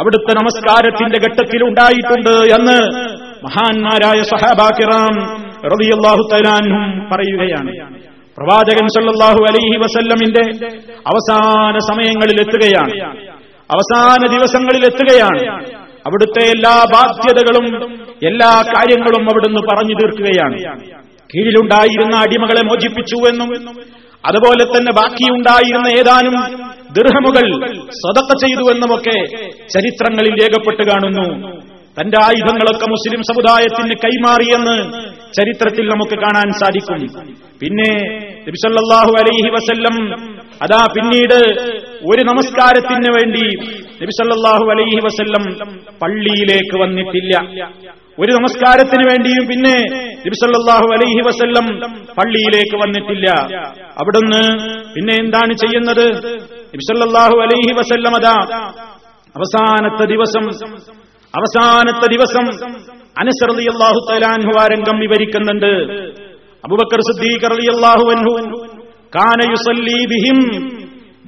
അവിടുത്തെ നമസ്കാരത്തിന്റെ ഘട്ടത്തിൽ ഉണ്ടായിട്ടുണ്ട് എന്ന് മഹാന്മാരായ സഹാബാക്കിറാം റളിയല്ലാഹു തലാനും പറയുകയാണ്. പ്രവാചകൻ സല്ലാഹു അലൈഹി വസല്ലമിന്റെ അവസാന സമയങ്ങളിൽ എത്തുകയാണ്. അവസാന ദിവസങ്ങളിൽ എത്തുകയാണ്. അവിടുത്തെ എല്ലാ ബാധ്യതകളും എല്ലാ കാര്യങ്ങളും അവിടുന്ന് പറഞ്ഞു തീർക്കുകയാണ്. കീഴിലുണ്ടായിരുന്ന അടിമകളെ മോചിപ്പിച്ചുവെന്നും അതുപോലെ തന്നെ ബാക്കിയുണ്ടായിരുന്ന ഏതാനും ദീർഘമുകൾ സ്വതക്ക ചെയ്തുവെന്നുമൊക്കെ ചരിത്രങ്ങളിൽ രേഖപ്പെട്ട് കാണുന്നു. തന്റെ ആയുധങ്ങളൊക്കെ മുസ്ലിം സമുദായത്തിന് കൈമാറിയെന്ന് ചരിത്രത്തിൽ നമുക്ക് കാണാൻ സാധിക്കും. പിന്നെ നബിസല്ലാഹു അലൈഹി വസല്ലം അതാ പിന്നീട് ഒരു നമസ്കാരത്തിന് വേണ്ടി നബിസല്ലാഹു അലൈഹി വസല്ലം പള്ളിയിലേക്ക് വന്നിട്ടില്ല. ഒരു നമസ്കാരത്തിന് വേണ്ടിയും പിന്നെ നബിസല്ലാഹു അലൈഹി വസല്ലം പള്ളിയിലേക്ക് വന്നിട്ടില്ല. അവിടുന്ന് പിന്നെ എന്താണ് ചെയ്യുന്നത്? നബിസല്ലാഹു അലൈഹി വസല്ലം അതാ. അവസാനത്തെ ദിവസം അവസാനത്തെ ദിവസം അനസറലി അള്ളാഹു തലാൻഹു ആരംഗം രംഗം വിവരിക്കുന്നുണ്ട്. അബുബക്കർ സിദ്ദീഖ് റളിയല്ലാഹു അൻഹു കാനയുസല്ലി ബിഹിം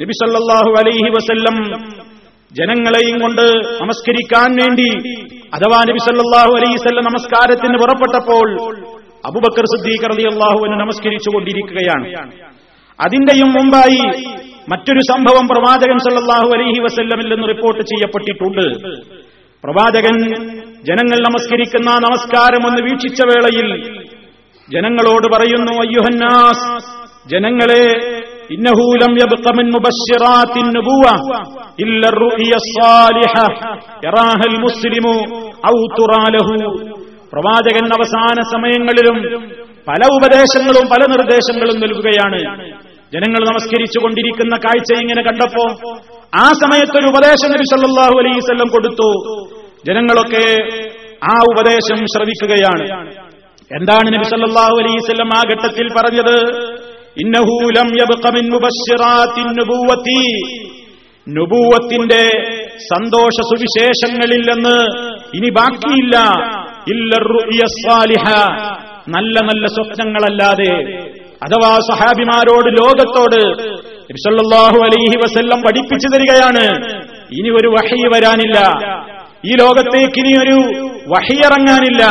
നബി സല്ലല്ലാഹു അലൈഹി വസല്ലം ജനങ്ങളെയും കൊണ്ട് നമസ്കരിക്കാൻ വേണ്ടി അഥവാ നബി സല്ലല്ലാഹു അലൈഹി വസല്ലം നമസ്കാരത്തിന് പുറപ്പെട്ടപ്പോൾ അബുബക്കർ സിദ്ദീഖ് റളിയല്ലാഹു അൻഹു നമസ്കരിച്ചു കൊണ്ടിരിക്കുകയാണ് അതിന്റെയും മുമ്പായി മറ്റൊരു സംഭവം പ്രവാചകൻ സല്ലാഹു അലഹി വസ്ല്ലമിൽ നിന്ന് റിപ്പോർട്ട് ചെയ്യപ്പെട്ടിട്ടുണ്ട്. പ്രവാചകൻ ജനങ്ങൾ നമസ്കരിക്കുന്ന നമസ്കാരം ഒന്ന് വീക്ഷിച്ച വേളയിൽ ജനങ്ങളോട് പറയുന്നു അയ്യുഹന്നാസ് ജനങ്ങളെ മുസ്ലിമു പ്രവാചകൻ അവസാന സമയങ്ങളിലും പല ഉപദേശങ്ങളും പല നിർദ്ദേശങ്ങളും നൽകുകയാണ്. ജനങ്ങൾ നമസ്കരിച്ചു കൊണ്ടിരിക്കുന്ന കാഴ്ച ഇങ്ങനെ കണ്ടപ്പോ ആ സമയത്തൊരു ഉപദേശം നബി സല്ലാഹു അലൈഹി വസല്ലം കൊടുത്തു. ജനങ്ങളൊക്കെ ആ ഉപദേശം ശ്രവിക്കുകയാണ്. എന്താണ് നബി സല്ലാഹു അലൈഹി വസല്ലം ആ ഘട്ടത്തിൽ പറഞ്ഞത്? ഇന്നഹു ലം യബ്ഖ മിൻ മുബശ്ശിറാത്തിൻ നുബുവത്തി. നുബൂവത്തിന്റെ സന്തോഷ സുവിശേഷങ്ങളില്ലെന്ന് ഇനി ബാക്കിയില്ല. ഇല്ല നല്ല നല്ല സ്വപ്നങ്ങളല്ലാതെ അഥവാ സഹാബിമാരോട് ലോകത്തോട് നബിസല്ലാഹു അലൈഹി വസല്ലം പഠിപ്പിച്ചു തരികയാണ്. ഇനി ഒരു വഹി വരാനില്ല. ഈ ലോകത്തേക്ക് ഇനി ഒരു വഹിയിറങ്ങാനില്ല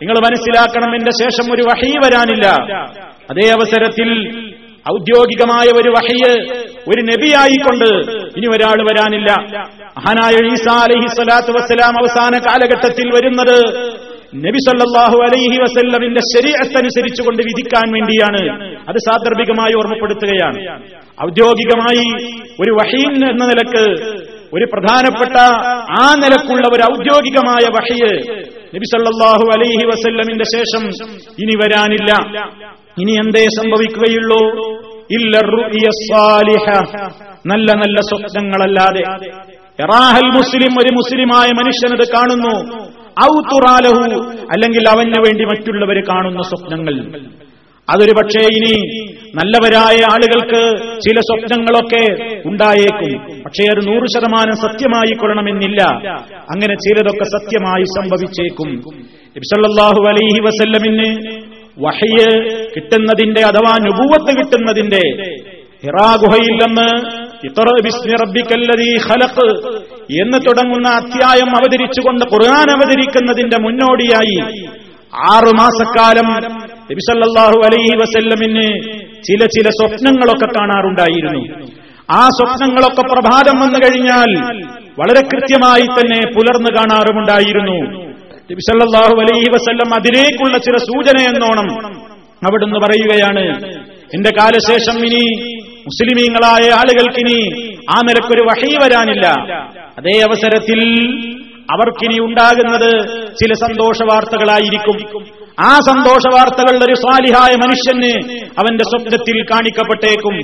നിങ്ങൾ മനസ്സിലാക്കണം എന്റെ ശേഷം ഒരു വഹി വരാനില്ല. അതേ അവസരത്തിൽ ഔദ്യോഗികമായ ഒരു വഹിയ് ഒരു നബിയായിക്കൊണ്ട് ഇനി ഒരാൾ വരാനില്ല. മഹാനായ ഈസാ അലഹി സ്വലാത്തു വസ്സലാം അവസാന കാലഘട്ടത്തിൽ വരുന്നത് നബി സല്ലല്ലാഹു അലൈഹി വസല്ലമിന്റെ ശരീരത്തനുസരിച്ചുകൊണ്ട് വിധിക്കാൻ വേണ്ടിയാണ് അത് സാന്ദർഭികമായി ഓർമ്മപ്പെടുത്തുകയാണ്. ഔദ്യോഗികമായി ഒരു വഹീൻ എന്ന നിലയ്ക്ക് ഒരു പ്രധാനപ്പെട്ട ആ നിലക്കുള്ള ഒരു ഔദ്യോഗികമായ വഹിയ് നബി സല്ലല്ലാഹു അലൈഹി വസല്ലമിന്റെ ശേഷം ഇനി വരാനില്ല. ഇനി എന്തേ സംഭവിക്കുകയുള്ളൂ? ഇല്ല നല്ല നല്ല സ്വപ്നങ്ങളല്ലാതെ. യറാഹൽ മുസ്ലിം ഒരു മുസ്ലിമായ മനുഷ്യനത് കാണുന്നു. അല്ലെങ്കിൽ അവന് വേണ്ടി മറ്റുള്ളവർ കാണുന്ന സ്വപ്നങ്ങൾ. അതൊരു പക്ഷേ ഇനി നല്ലവരായ ആളുകൾക്ക് ചില സ്വപ്നങ്ങളൊക്കെ ഉണ്ടായേക്കും. പക്ഷേ അത് നൂറ് ശതമാനം സത്യമായി കൊള്ളണമെന്നില്ല. അങ്ങനെ ചിലതൊക്കെ സത്യമായി സംഭവിച്ചേക്കും. ഇബ്സല്ലാഹു അലൈഹി വസല്ലമിന് വഹയ്യ് കിട്ടുന്നതിന്റെ അഥവാ നുപൂവത്ത് കിട്ടുന്നതിന്റെ ഹിറാ ഗുഹയിൽ നിന്ന് എന്ന് തുടങ്ങുന്ന അധ്യായം അവതരിച്ചുകൊണ്ട് ഖുർആൻ അവതരിക്കുന്നതിന്റെ മുന്നോടിയായി ആറു മാസക്കാലം നബിസല്ലാഹു അലൈഹി വസല്ലമിന് ചില ചില സ്വപ്നങ്ങളൊക്കെ കാണാറുണ്ടായിരുന്നു. ആ സ്വപ്നങ്ങളൊക്കെ പ്രഭാതം വന്നു കഴിഞ്ഞാൽ വളരെ കൃത്യമായി തന്നെ പുലർന്നു കാണാറുമുണ്ടായിരുന്നു. നബിസല്ലാഹു അലൈഹി വസല്ലം അതിലേക്കുള്ള ചില സൂചന എന്നോണം അവിടുന്ന് പറയുകയാണ് എന്റെ കാലശേഷം ഇനി മുസ്ലിമീങ്ങളായ ആളുകൾക്കിനി ആ നിലക്കൊരു വഹി വരാനില്ല. അതേ അവസരത്തിൽ അവർക്കിനി ഉണ്ടാകുന്നത് ചില സന്തോഷ വാർത്തകളായിരിക്കും ആ സന്തോഷ വാർത്തകൾ ഒരു സ്വാലിഹായ മനുഷ്യന് അവന്റെ സ്വപ്നത്തിൽ കാണിക്കപ്പെട്ടേക്കും.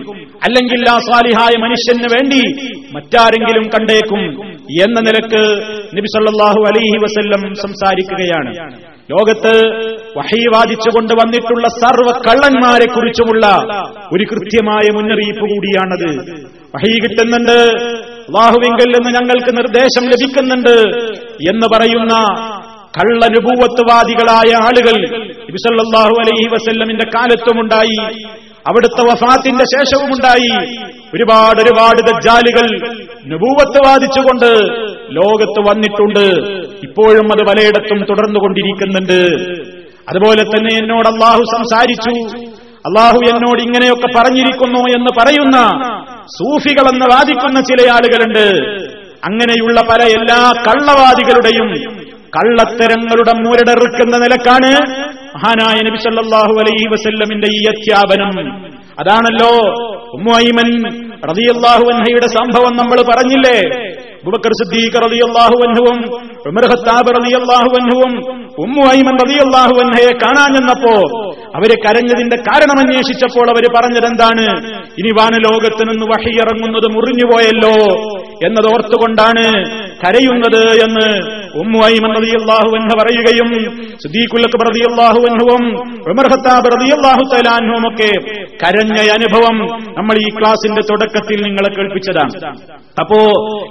അല്ലെങ്കിൽ ആ സ്വാലിഹായ മനുഷ്യന് വേണ്ടി മറ്റാരെങ്കിലും കണ്ടേക്കും എന്ന നിലയ്ക്ക് നബിസല്ലാഹു അലൈഹി വസല്ലം സംസാരിക്കുകയാണ്. ലോകത്ത് വഹി വാദിച്ചുകൊണ്ട് വന്നിട്ടുള്ള സർവ കള്ളന്മാരെ കുറിച്ചുമുള്ള ഒരു കൃത്യമായ മുന്നറിയിപ്പ് കൂടിയാണത്. വഹി കിട്ടുന്നുണ്ട് അള്ളാഹുവിങ്കിൽ നിന്ന് ഞങ്ങൾക്ക് നിർദ്ദേശം ലഭിക്കുന്നുണ്ട് എന്ന് പറയുന്ന കള്ളനുഭൂവത്വവാദികളായ ആളുകൾ നബിസല്ലാഹു അലൈഹി വസല്ലമിന്റെ കാലത്തുമുണ്ടായി അവിടുത്തെ വഫാത്തിന്റെ ശേഷവുമുണ്ടായി. ഒരുപാട് ഒരുപാട് ദജ്ജാലുകൾ നുപൂവത്ത് വാദിച്ചുകൊണ്ട് ലോകത്ത് വന്നിട്ടുണ്ട്. ഇപ്പോഴും അത് പലയിടത്തും തുടർന്നുകൊണ്ടിരിക്കുന്നുണ്ട്. അതുപോലെ തന്നെ എന്നോട് അള്ളാഹു സംസാരിച്ചു. അള്ളാഹു എന്നോട് ഇങ്ങനെയൊക്കെ പറഞ്ഞിരിക്കുന്നു എന്ന് പറയുന്ന സൂഫികളെന്ന് വാദിക്കുന്ന ചില ആളുകളുണ്ട്. അങ്ങനെയുള്ള പല എല്ലാ കള്ളവാദികളുടെയും കള്ളത്തരങ്ങളുടെ മുരടെറുക്കുന്ന നിലക്കാണ് മഹാനായ നബി സല്ലാഹു അലൈഹി വസല്ലമിന്റെ ഈ അധ്യാപനം. അതാണല്ലോ ഉമ്മൈമൻ റതിയല്ലാഹു അൻഹയുടെ സംഭവം നമ്മൾ പറഞ്ഞില്ലേ? അബൂബക്കർ സിദ്ദീഖ് റതിയല്ലാഹു അൻഹുവും ഉമർ ഖത്താബ് റളിയല്ലാഹു അൻഹുവും ഉമ്മു ഐമൻ റളിയല്ലാഹു അൻഹയെ കാണാൻ ചെന്നപ്പോ അവർ കരഞ്ഞതിന്റെ കാരണം അന്വേഷിച്ചപ്പോൾ അവർ പറഞ്ഞതെന്താണ്? ഇനി വാനലോകത്ത് നിന്ന് വഹിയിറങ്ങുന്നത് മുറിഞ്ഞുപോയല്ലോ എന്നതോർത്തുകൊണ്ടാണ് കരയുന്നത് എന്ന് റളിയല്ലാഹു അൻഹ പറയുകയും സിദ്ദീഖുൽ അക്ബർ റളിയല്ലാഹു ഉമർ ഖത്താബ് റളിയല്ലാഹു തആല ഒക്കെ കരഞ്ഞ അനുഭവം നമ്മൾ ഈ ക്ലാസിന്റെ തുടക്കത്തിൽ നിങ്ങളെ കേൾപ്പിച്ചതാണ്. അപ്പോ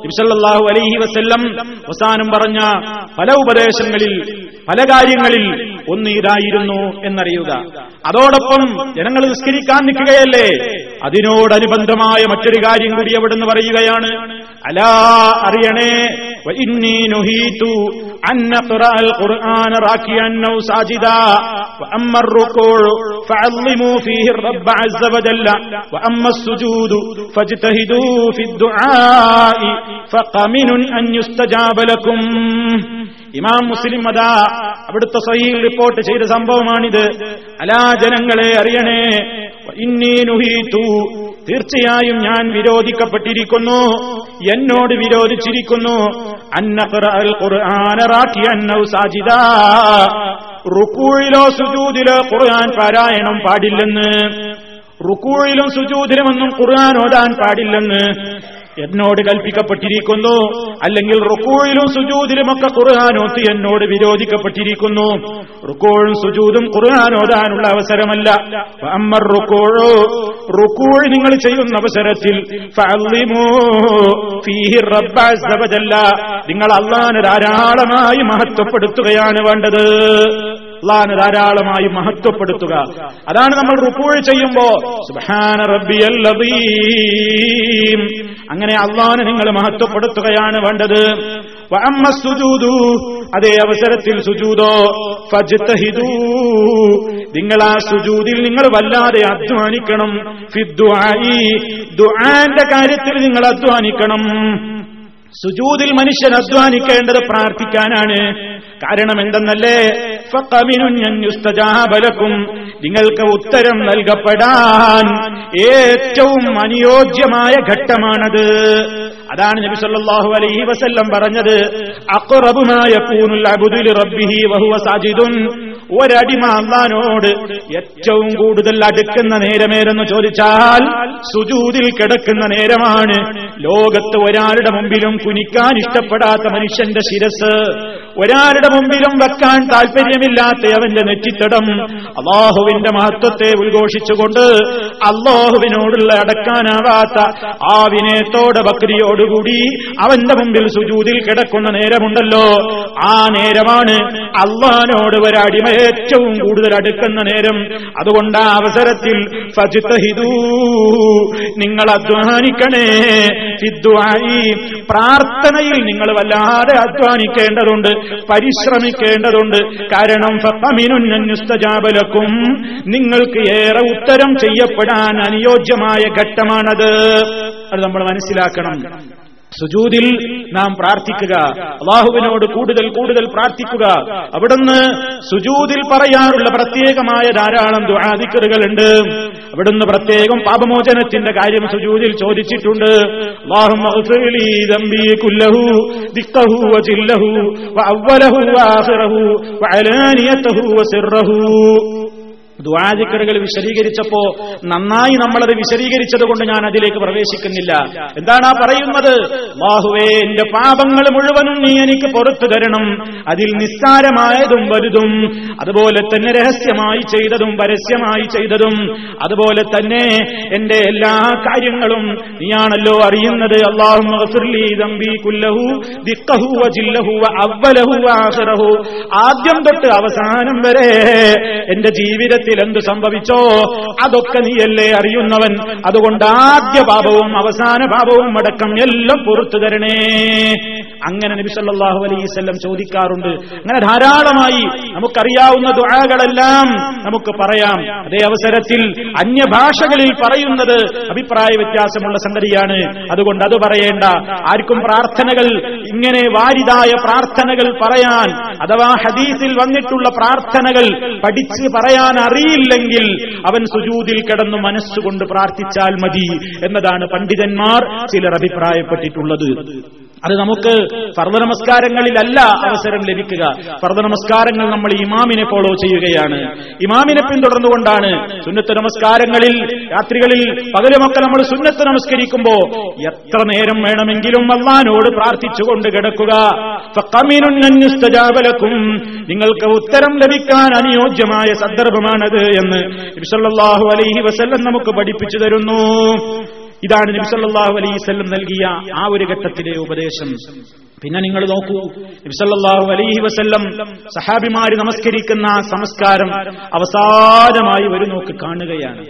ഇബ്സല്ലാഹു അലൈഹി വസല്ലം അവസാനം പറഞ്ഞ പല ഉപദേശങ്ങളിൽ പല കാര്യങ്ങളിൽ ഒന്ന് ഇതായിരുന്നു എന്നറിയുക. അതോടൊപ്പം ജനങ്ങൾ നിസ്കരിക്കാൻ നിൽക്കുകയല്ലേ? അതിനോടനുബന്ധമായ മറ്റൊരു കാര്യം കൂടി അവിടുന്ന് പറയുകയാണ്. അലാ അറിയണേ ഇന്നീ നുഹീതു ഇമാം മുസ്ലിം അതാ അവിടുത്തെ സ്വയിൽ റിപ്പോർട്ട് ചെയ്ത സംഭവമാണിത് അലാ ജനങ്ങളെ അറിയണേ ഇന്നീ നുഹീത്തു തീർച്ചയായും ഞാൻ വിരോധിക്കപ്പെട്ടിരിക്കുന്നു. എന്നോട് വിരോധിച്ചിരിക്കുന്നു. റുക്കൂഴിലോ സുജൂദിലോ ഖുർആൻ പാരായണം പാടില്ലെന്ന്. റുക്കൂഴിലും സുജൂദിലുമൊന്നും ഖുർആൻ ഓടാൻ പാടില്ലെന്ന്. എന്നോട് കൽപ്പിക്കപ്പെട്ടിരിക്കുന്നു. അല്ലെങ്കിൽ റുക്കൂഴിലും സുജൂതിലുമൊക്കെ ഖുർആാനോത്ത് എന്നോട് വിരോധിക്കപ്പെട്ടിരിക്കുന്നു. റുക്കോഴും സുജൂതും ഖുർആാനോതാനുള്ള അവസരമല്ല. അമ്മർ റുക്കോഴോ റുക്കൂഴ് നിങ്ങൾ ചെയ്യുന്ന അവസരത്തിൽ നിങ്ങൾ അള്ളാന് ധാരാളമായി മഹത്വപ്പെടുത്തുകയാണ് വേണ്ടത്. അള്ളാന് ധാരാളമായി മഹത്വപ്പെടുത്തുക. അതാണ് നമ്മൾ റുക്കൂഴ് ചെയ്യുമ്പോ സുബാന റബ്ബിയൽ അങ്ങനെ അള്ളാന് നിങ്ങൾ മഹത്വപ്പെടുത്തുകയാണ് വേണ്ടത്. അതേ അവസരത്തിൽ സുജൂതോ നിങ്ങൾ ആ സുജൂതിൽ നിങ്ങൾ വല്ലാതെ അധ്വാനിക്കണം. ദുആന്റെ കാര്യത്തിൽ നിങ്ങൾ അധ്വാനിക്കണം. സുജൂദിൽ മനുഷ്യൻ അധ്വാനിക്കേണ്ടത് പ്രാർത്ഥിക്കാനാണ്. കാരണം എന്തെന്നല്ലേ ഫക്കമിനുഞ്ഞുസ്തജാബലക്കും നിങ്ങൾക്ക് ഉത്തരം നൽകപ്പെടാൻ ഏറ്റവും അനുയോജ്യമായ ഘട്ടമാണത്. അതാണ് നബി സല്ലല്ലാഹു അലൈഹി വസല്ലം പറഞ്ഞത്. അഖറബുമായ കൂനുൽ അബ്ദുലി റബ്ബിഹി വഹുവ സാജിദുൻ. ഒരടിമ അള്ളാനോട് ഏറ്റവും കൂടുതൽ അടുക്കുന്ന നേരമേരെന്ന് ചോദിച്ചാൽ സുജൂതിൽ കിടക്കുന്ന നേരമാണ്. ലോകത്ത് ഒരാളുടെ മുമ്പിലും കുനിക്കാൻ ഇഷ്ടപ്പെടാത്ത മനുഷ്യന്റെ ശിരസ് ഒരാളുടെ മുമ്പിലും വെക്കാൻ താല്പര്യമില്ലാത്ത അവന്റെ നെറ്റിത്തടം അള്ളാഹുവിന്റെ മഹത്വത്തെ ഉദ്ഘോഷിച്ചുകൊണ്ട് അള്ളാഹുവിനോടുള്ള അടക്കാനാവാത്ത ആ വിനയത്തോടെ ബക്രിയോടുകൂടി അവന്റെ മുമ്പിൽ സുജൂതിൽ കിടക്കുന്ന നേരമുണ്ടല്ലോ. ആ നേരമാണ് അള്ളഹാനോട് ഒരടിമ ഏറ്റവും കൂടുതൽ അടുക്കുന്ന നേരം. അതുകൊണ്ട് ആ അവസരത്തിൽ നിങ്ങൾ അധ്വാനിക്കണേ. സിദ്ധായി പ്രാർത്ഥനയിൽ നിങ്ങൾ വല്ലാതെ അധ്വാനിക്കേണ്ടതുണ്ട് പരിശ്രമിക്കേണ്ടതുണ്ട്. കാരണം ഫമിനുസ്തജാബലക്കും നിങ്ങൾക്ക് ഏറെ ഉത്തരം ചെയ്യപ്പെടാൻ അനുയോജ്യമായ ഘട്ടമാണത്. അത് നമ്മൾ മനസ്സിലാക്കണം. സുജൂദിൽ നാം പ്രാർത്ഥിക്കുക. അള്ളാഹുവിനോട് കൂടുതൽ കൂടുതൽ പ്രാർത്ഥിക്കുക. അവിടുന്ന് സുജൂതിൽ പറയാറുള്ള പ്രത്യേകമായ ധാരാളം ദുആദിക്കറുകളുണ്ട് അവിടുന്ന് പ്രത്യേകം പാപമോചനത്തിന്റെ കാര്യം സുജൂതിൽ ചോദിച്ചിട്ടുണ്ട്. ദ്വാദിക്കറുകൾ വിശദീകരിച്ചപ്പോ നന്നായി നമ്മളത് വിശദീകരിച്ചത് കൊണ്ട് ഞാൻ അതിലേക്ക് പ്രവേശിക്കുന്നില്ല. എന്താണ് ആ പറയുന്നത്? ബാഹുവേ എന്റെ പാപങ്ങൾ മുഴുവനും നീ എനിക്ക് പുറത്തു തരണം. അതിൽ നിസ്സാരമായതും വലുതും അതുപോലെ തന്നെ രഹസ്യമായി ചെയ്തതും പരസ്യമായി ചെയ്തതും അതുപോലെ തന്നെ എന്റെ എല്ലാ കാര്യങ്ങളും നീയാണല്ലോ അറിയുന്നത്. അള്ളാഹു ആദ്യം തൊട്ട് അവസാനം വരെ എന്റെ ജീവിതത്തിൽ എന്ത് സംഭവിച്ചോ? അതൊക്കെ നീയല്ലേ അറിയുന്നവൻ. അതുകൊണ്ട് ആദ്യ പാപവും അവസാന പാപവും അടക്കം എല്ലാം പുറത്തു തരണേ അങ്ങനെ നബി സല്ലല്ലാഹു അലൈഹി വസല്ലം ചോദിക്കാറുണ്ട്. അങ്ങനെ ധാരാളമായി നമുക്കറിയാവുന്ന ദുആകളെല്ലാം നമുക്ക് പറയാം. അതേ അവസരത്തിൽ അന്യഭാഷകളിൽ പറയുന്നത് അഭിപ്രായ വ്യത്യാസമുള്ള സംഗതിയാണ്. അതുകൊണ്ട് അത് പറയേണ്ട. ആർക്കും പ്രാർത്ഥനകൾ ഇങ്ങനെ വാരിതായ പ്രാർത്ഥനകൾ പറയാൻ അഥവാ ഹദീസിൽ വന്നിട്ടുള്ള പ്രാർത്ഥനകൾ പഠിച്ച് പറയാൻ അറിയില്ലെങ്കിൽ അവൻ സുജൂതിൽ കിടന്നു മനസ്സുകൊണ്ട് പ്രാർത്ഥിച്ചാൽ മതി എന്നതാണ് പണ്ഡിതന്മാർ ചിലർ അഭിപ്രായപ്പെട്ടിട്ടുള്ളത്. അത് നമുക്ക് ഫർദ നമസ്കാരങ്ങളിലല്ല അവസരം ലഭിക്കുക. ഫർദ നമസ്കാരങ്ങൾ നമ്മൾ ഇമാമിനെ ഫോളോ ചെയ്യുകയാണ്. ഇമാമിനെ പിന്തുടർന്നുകൊണ്ടാണ് സുന്നത്ത് നമസ്കാരങ്ങളിൽ രാത്രികളിൽ പകലുമൊക്കെ നമ്മൾ സുന്നത്ത് നമസ്കരിക്കുമ്പോ എത്ര നേരം വേണമെങ്കിലും അള്ളഹാനോട് പ്രാർത്ഥിച്ചുകൊണ്ട് കിടക്കുക. നിങ്ങൾക്ക് ഉത്തരം ലഭിക്കാൻ അനുയോജ്യമായ സന്ദർഭമാണത് എന്ന് നബിസല്ലാഹു അലൈഹി വസല്ലം നമുക്ക് പഠിപ്പിച്ചു തരുന്നു. ഇതാണ് നബിസല്ലാഹു അലൈവല്ലം നൽകിയ ആ ഒരു ഘട്ടത്തിലെ ഉപദേശം. പിന്നെ നിങ്ങൾ നോക്കൂ നബിസല്ലാഹു അലൈഹി വസല്ലം സഹാബിമാര് നമസ്കരിക്കുന്ന സംസ്കാരം അവസാനമായി ഒരു നോക്ക് കാണുകയാണ്.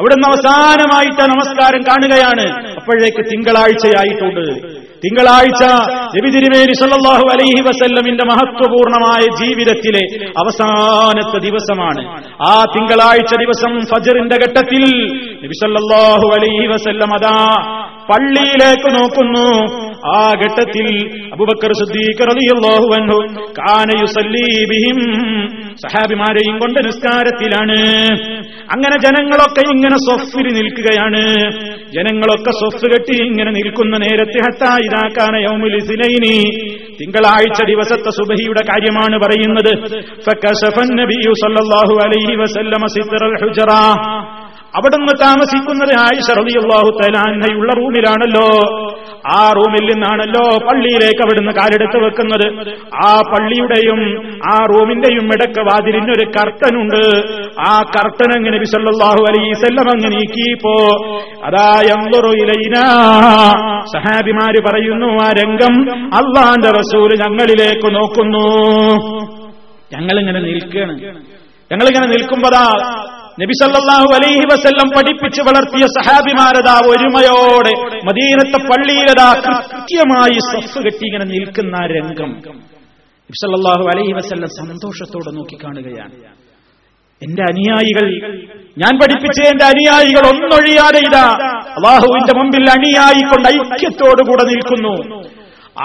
അവിടുന്ന് അവസാനമായിട്ട് നമസ്കാരം കാണുകയാണ്. അപ്പോഴേക്ക് തിങ്കളാഴ്ചയായിട്ടുണ്ട്. തിങ്കളാഴ്ച നബിതിരുമേനി സല്ലാഹു അലൈഹി വസല്ലമിന്റെ മഹത്വപൂർണമായ ജീവിതത്തിലെ അവസാനത്തെ ദിവസമാണ്. ആ തിങ്കളാഴ്ച ദിവസം ഫജറിന്റെ ഘട്ടത്തിൽ നബി സല്ലല്ലാഹു അലൈഹി വസല്ലം അതാ പള്ളിയിലേക്ക് നോക്കുന്നു. ആ ഘട്ടത്തിൽ അബുബക്കർ സഹാബിമാരെയും കൊണ്ട് നിസ്കാരത്തിലാണ്. അങ്ങനെ ജനങ്ങളൊക്കെ ഇങ്ങനെ സ്വഫിൽ നിൽക്കുകയാണ്. ജനങ്ങളൊക്കെ സ്വസ് കെട്ടി ഇങ്ങനെ നിൽക്കുന്ന നേരത്തെ ഹത്താ ഇതാക്കാന യൗമുൽ സിലൈനി തിങ്കളാഴ്ച ദിവസത്തെ സുബഹിയുടെ കാര്യമാണ് പറയുന്നത്. നബിയു സല്ലല്ലാഹു അലൈഹി വസല്ലമ അവിടുന്ന് താമസിക്കുന്നത് ആയിഷ റളിയല്ലാഹു തലാന്നയുള്ള റൂമിലാണല്ലോ. ആ റൂമിൽ നിന്നാണല്ലോ പള്ളിയിലേക്ക് അവിടുന്ന് കാലെടുത്ത് വെക്കുന്നത്. ആ പള്ളിയുടെയും ആ റൂമിന്റെയും ഇടയ്ക്ക് വാതിലിനൊരു കർട്ടനുണ്ട്. ആ കർട്ടൻ സല്ലല്ലാഹു അലൈഹി വസല്ലം അങ്ങ് നീക്കിയപ്പോ അതാ യൻദുറു ഇലൈനാ. സഹാബിമാര് പറയുന്നു ആ രംഗം അള്ളാന്റെ റസൂൽ ഞങ്ങളിലേക്ക് നോക്കുന്നു. ഞങ്ങളിങ്ങനെ നിൽക്കുകയാണ്. ഞങ്ങളിങ്ങനെ നിൽക്കുമ്പോതാ നബിസല്ലാഹു അലൈഹി വസ്ല്ലം പഠിപ്പിച്ച് വളർത്തിയ സഹാബിമാരതാ ഒരുമയോടെ മദീനത്തെ പള്ളിയിലതാ കൃത്യമായി സ്വസ് കെട്ടി ഇങ്ങനെ നിൽക്കുന്ന രംഗം. നബിസല്ലാഹു അലൈഹി വസ്ല്ലം സന്തോഷത്തോടെ നോക്കിക്കാണുകയാണ് എന്റെ അനുയായികൾ ഞാൻ പഠിപ്പിച്ച എന്റെ അനുയായികൾ ഒന്നൊഴിയാതെ ഇതാ അള്ളാഹുവിന്റെ മുമ്പിൽ അണിയായിക്കൊണ്ട് ഐക്യത്തോടുകൂടെ നിൽക്കുന്നു.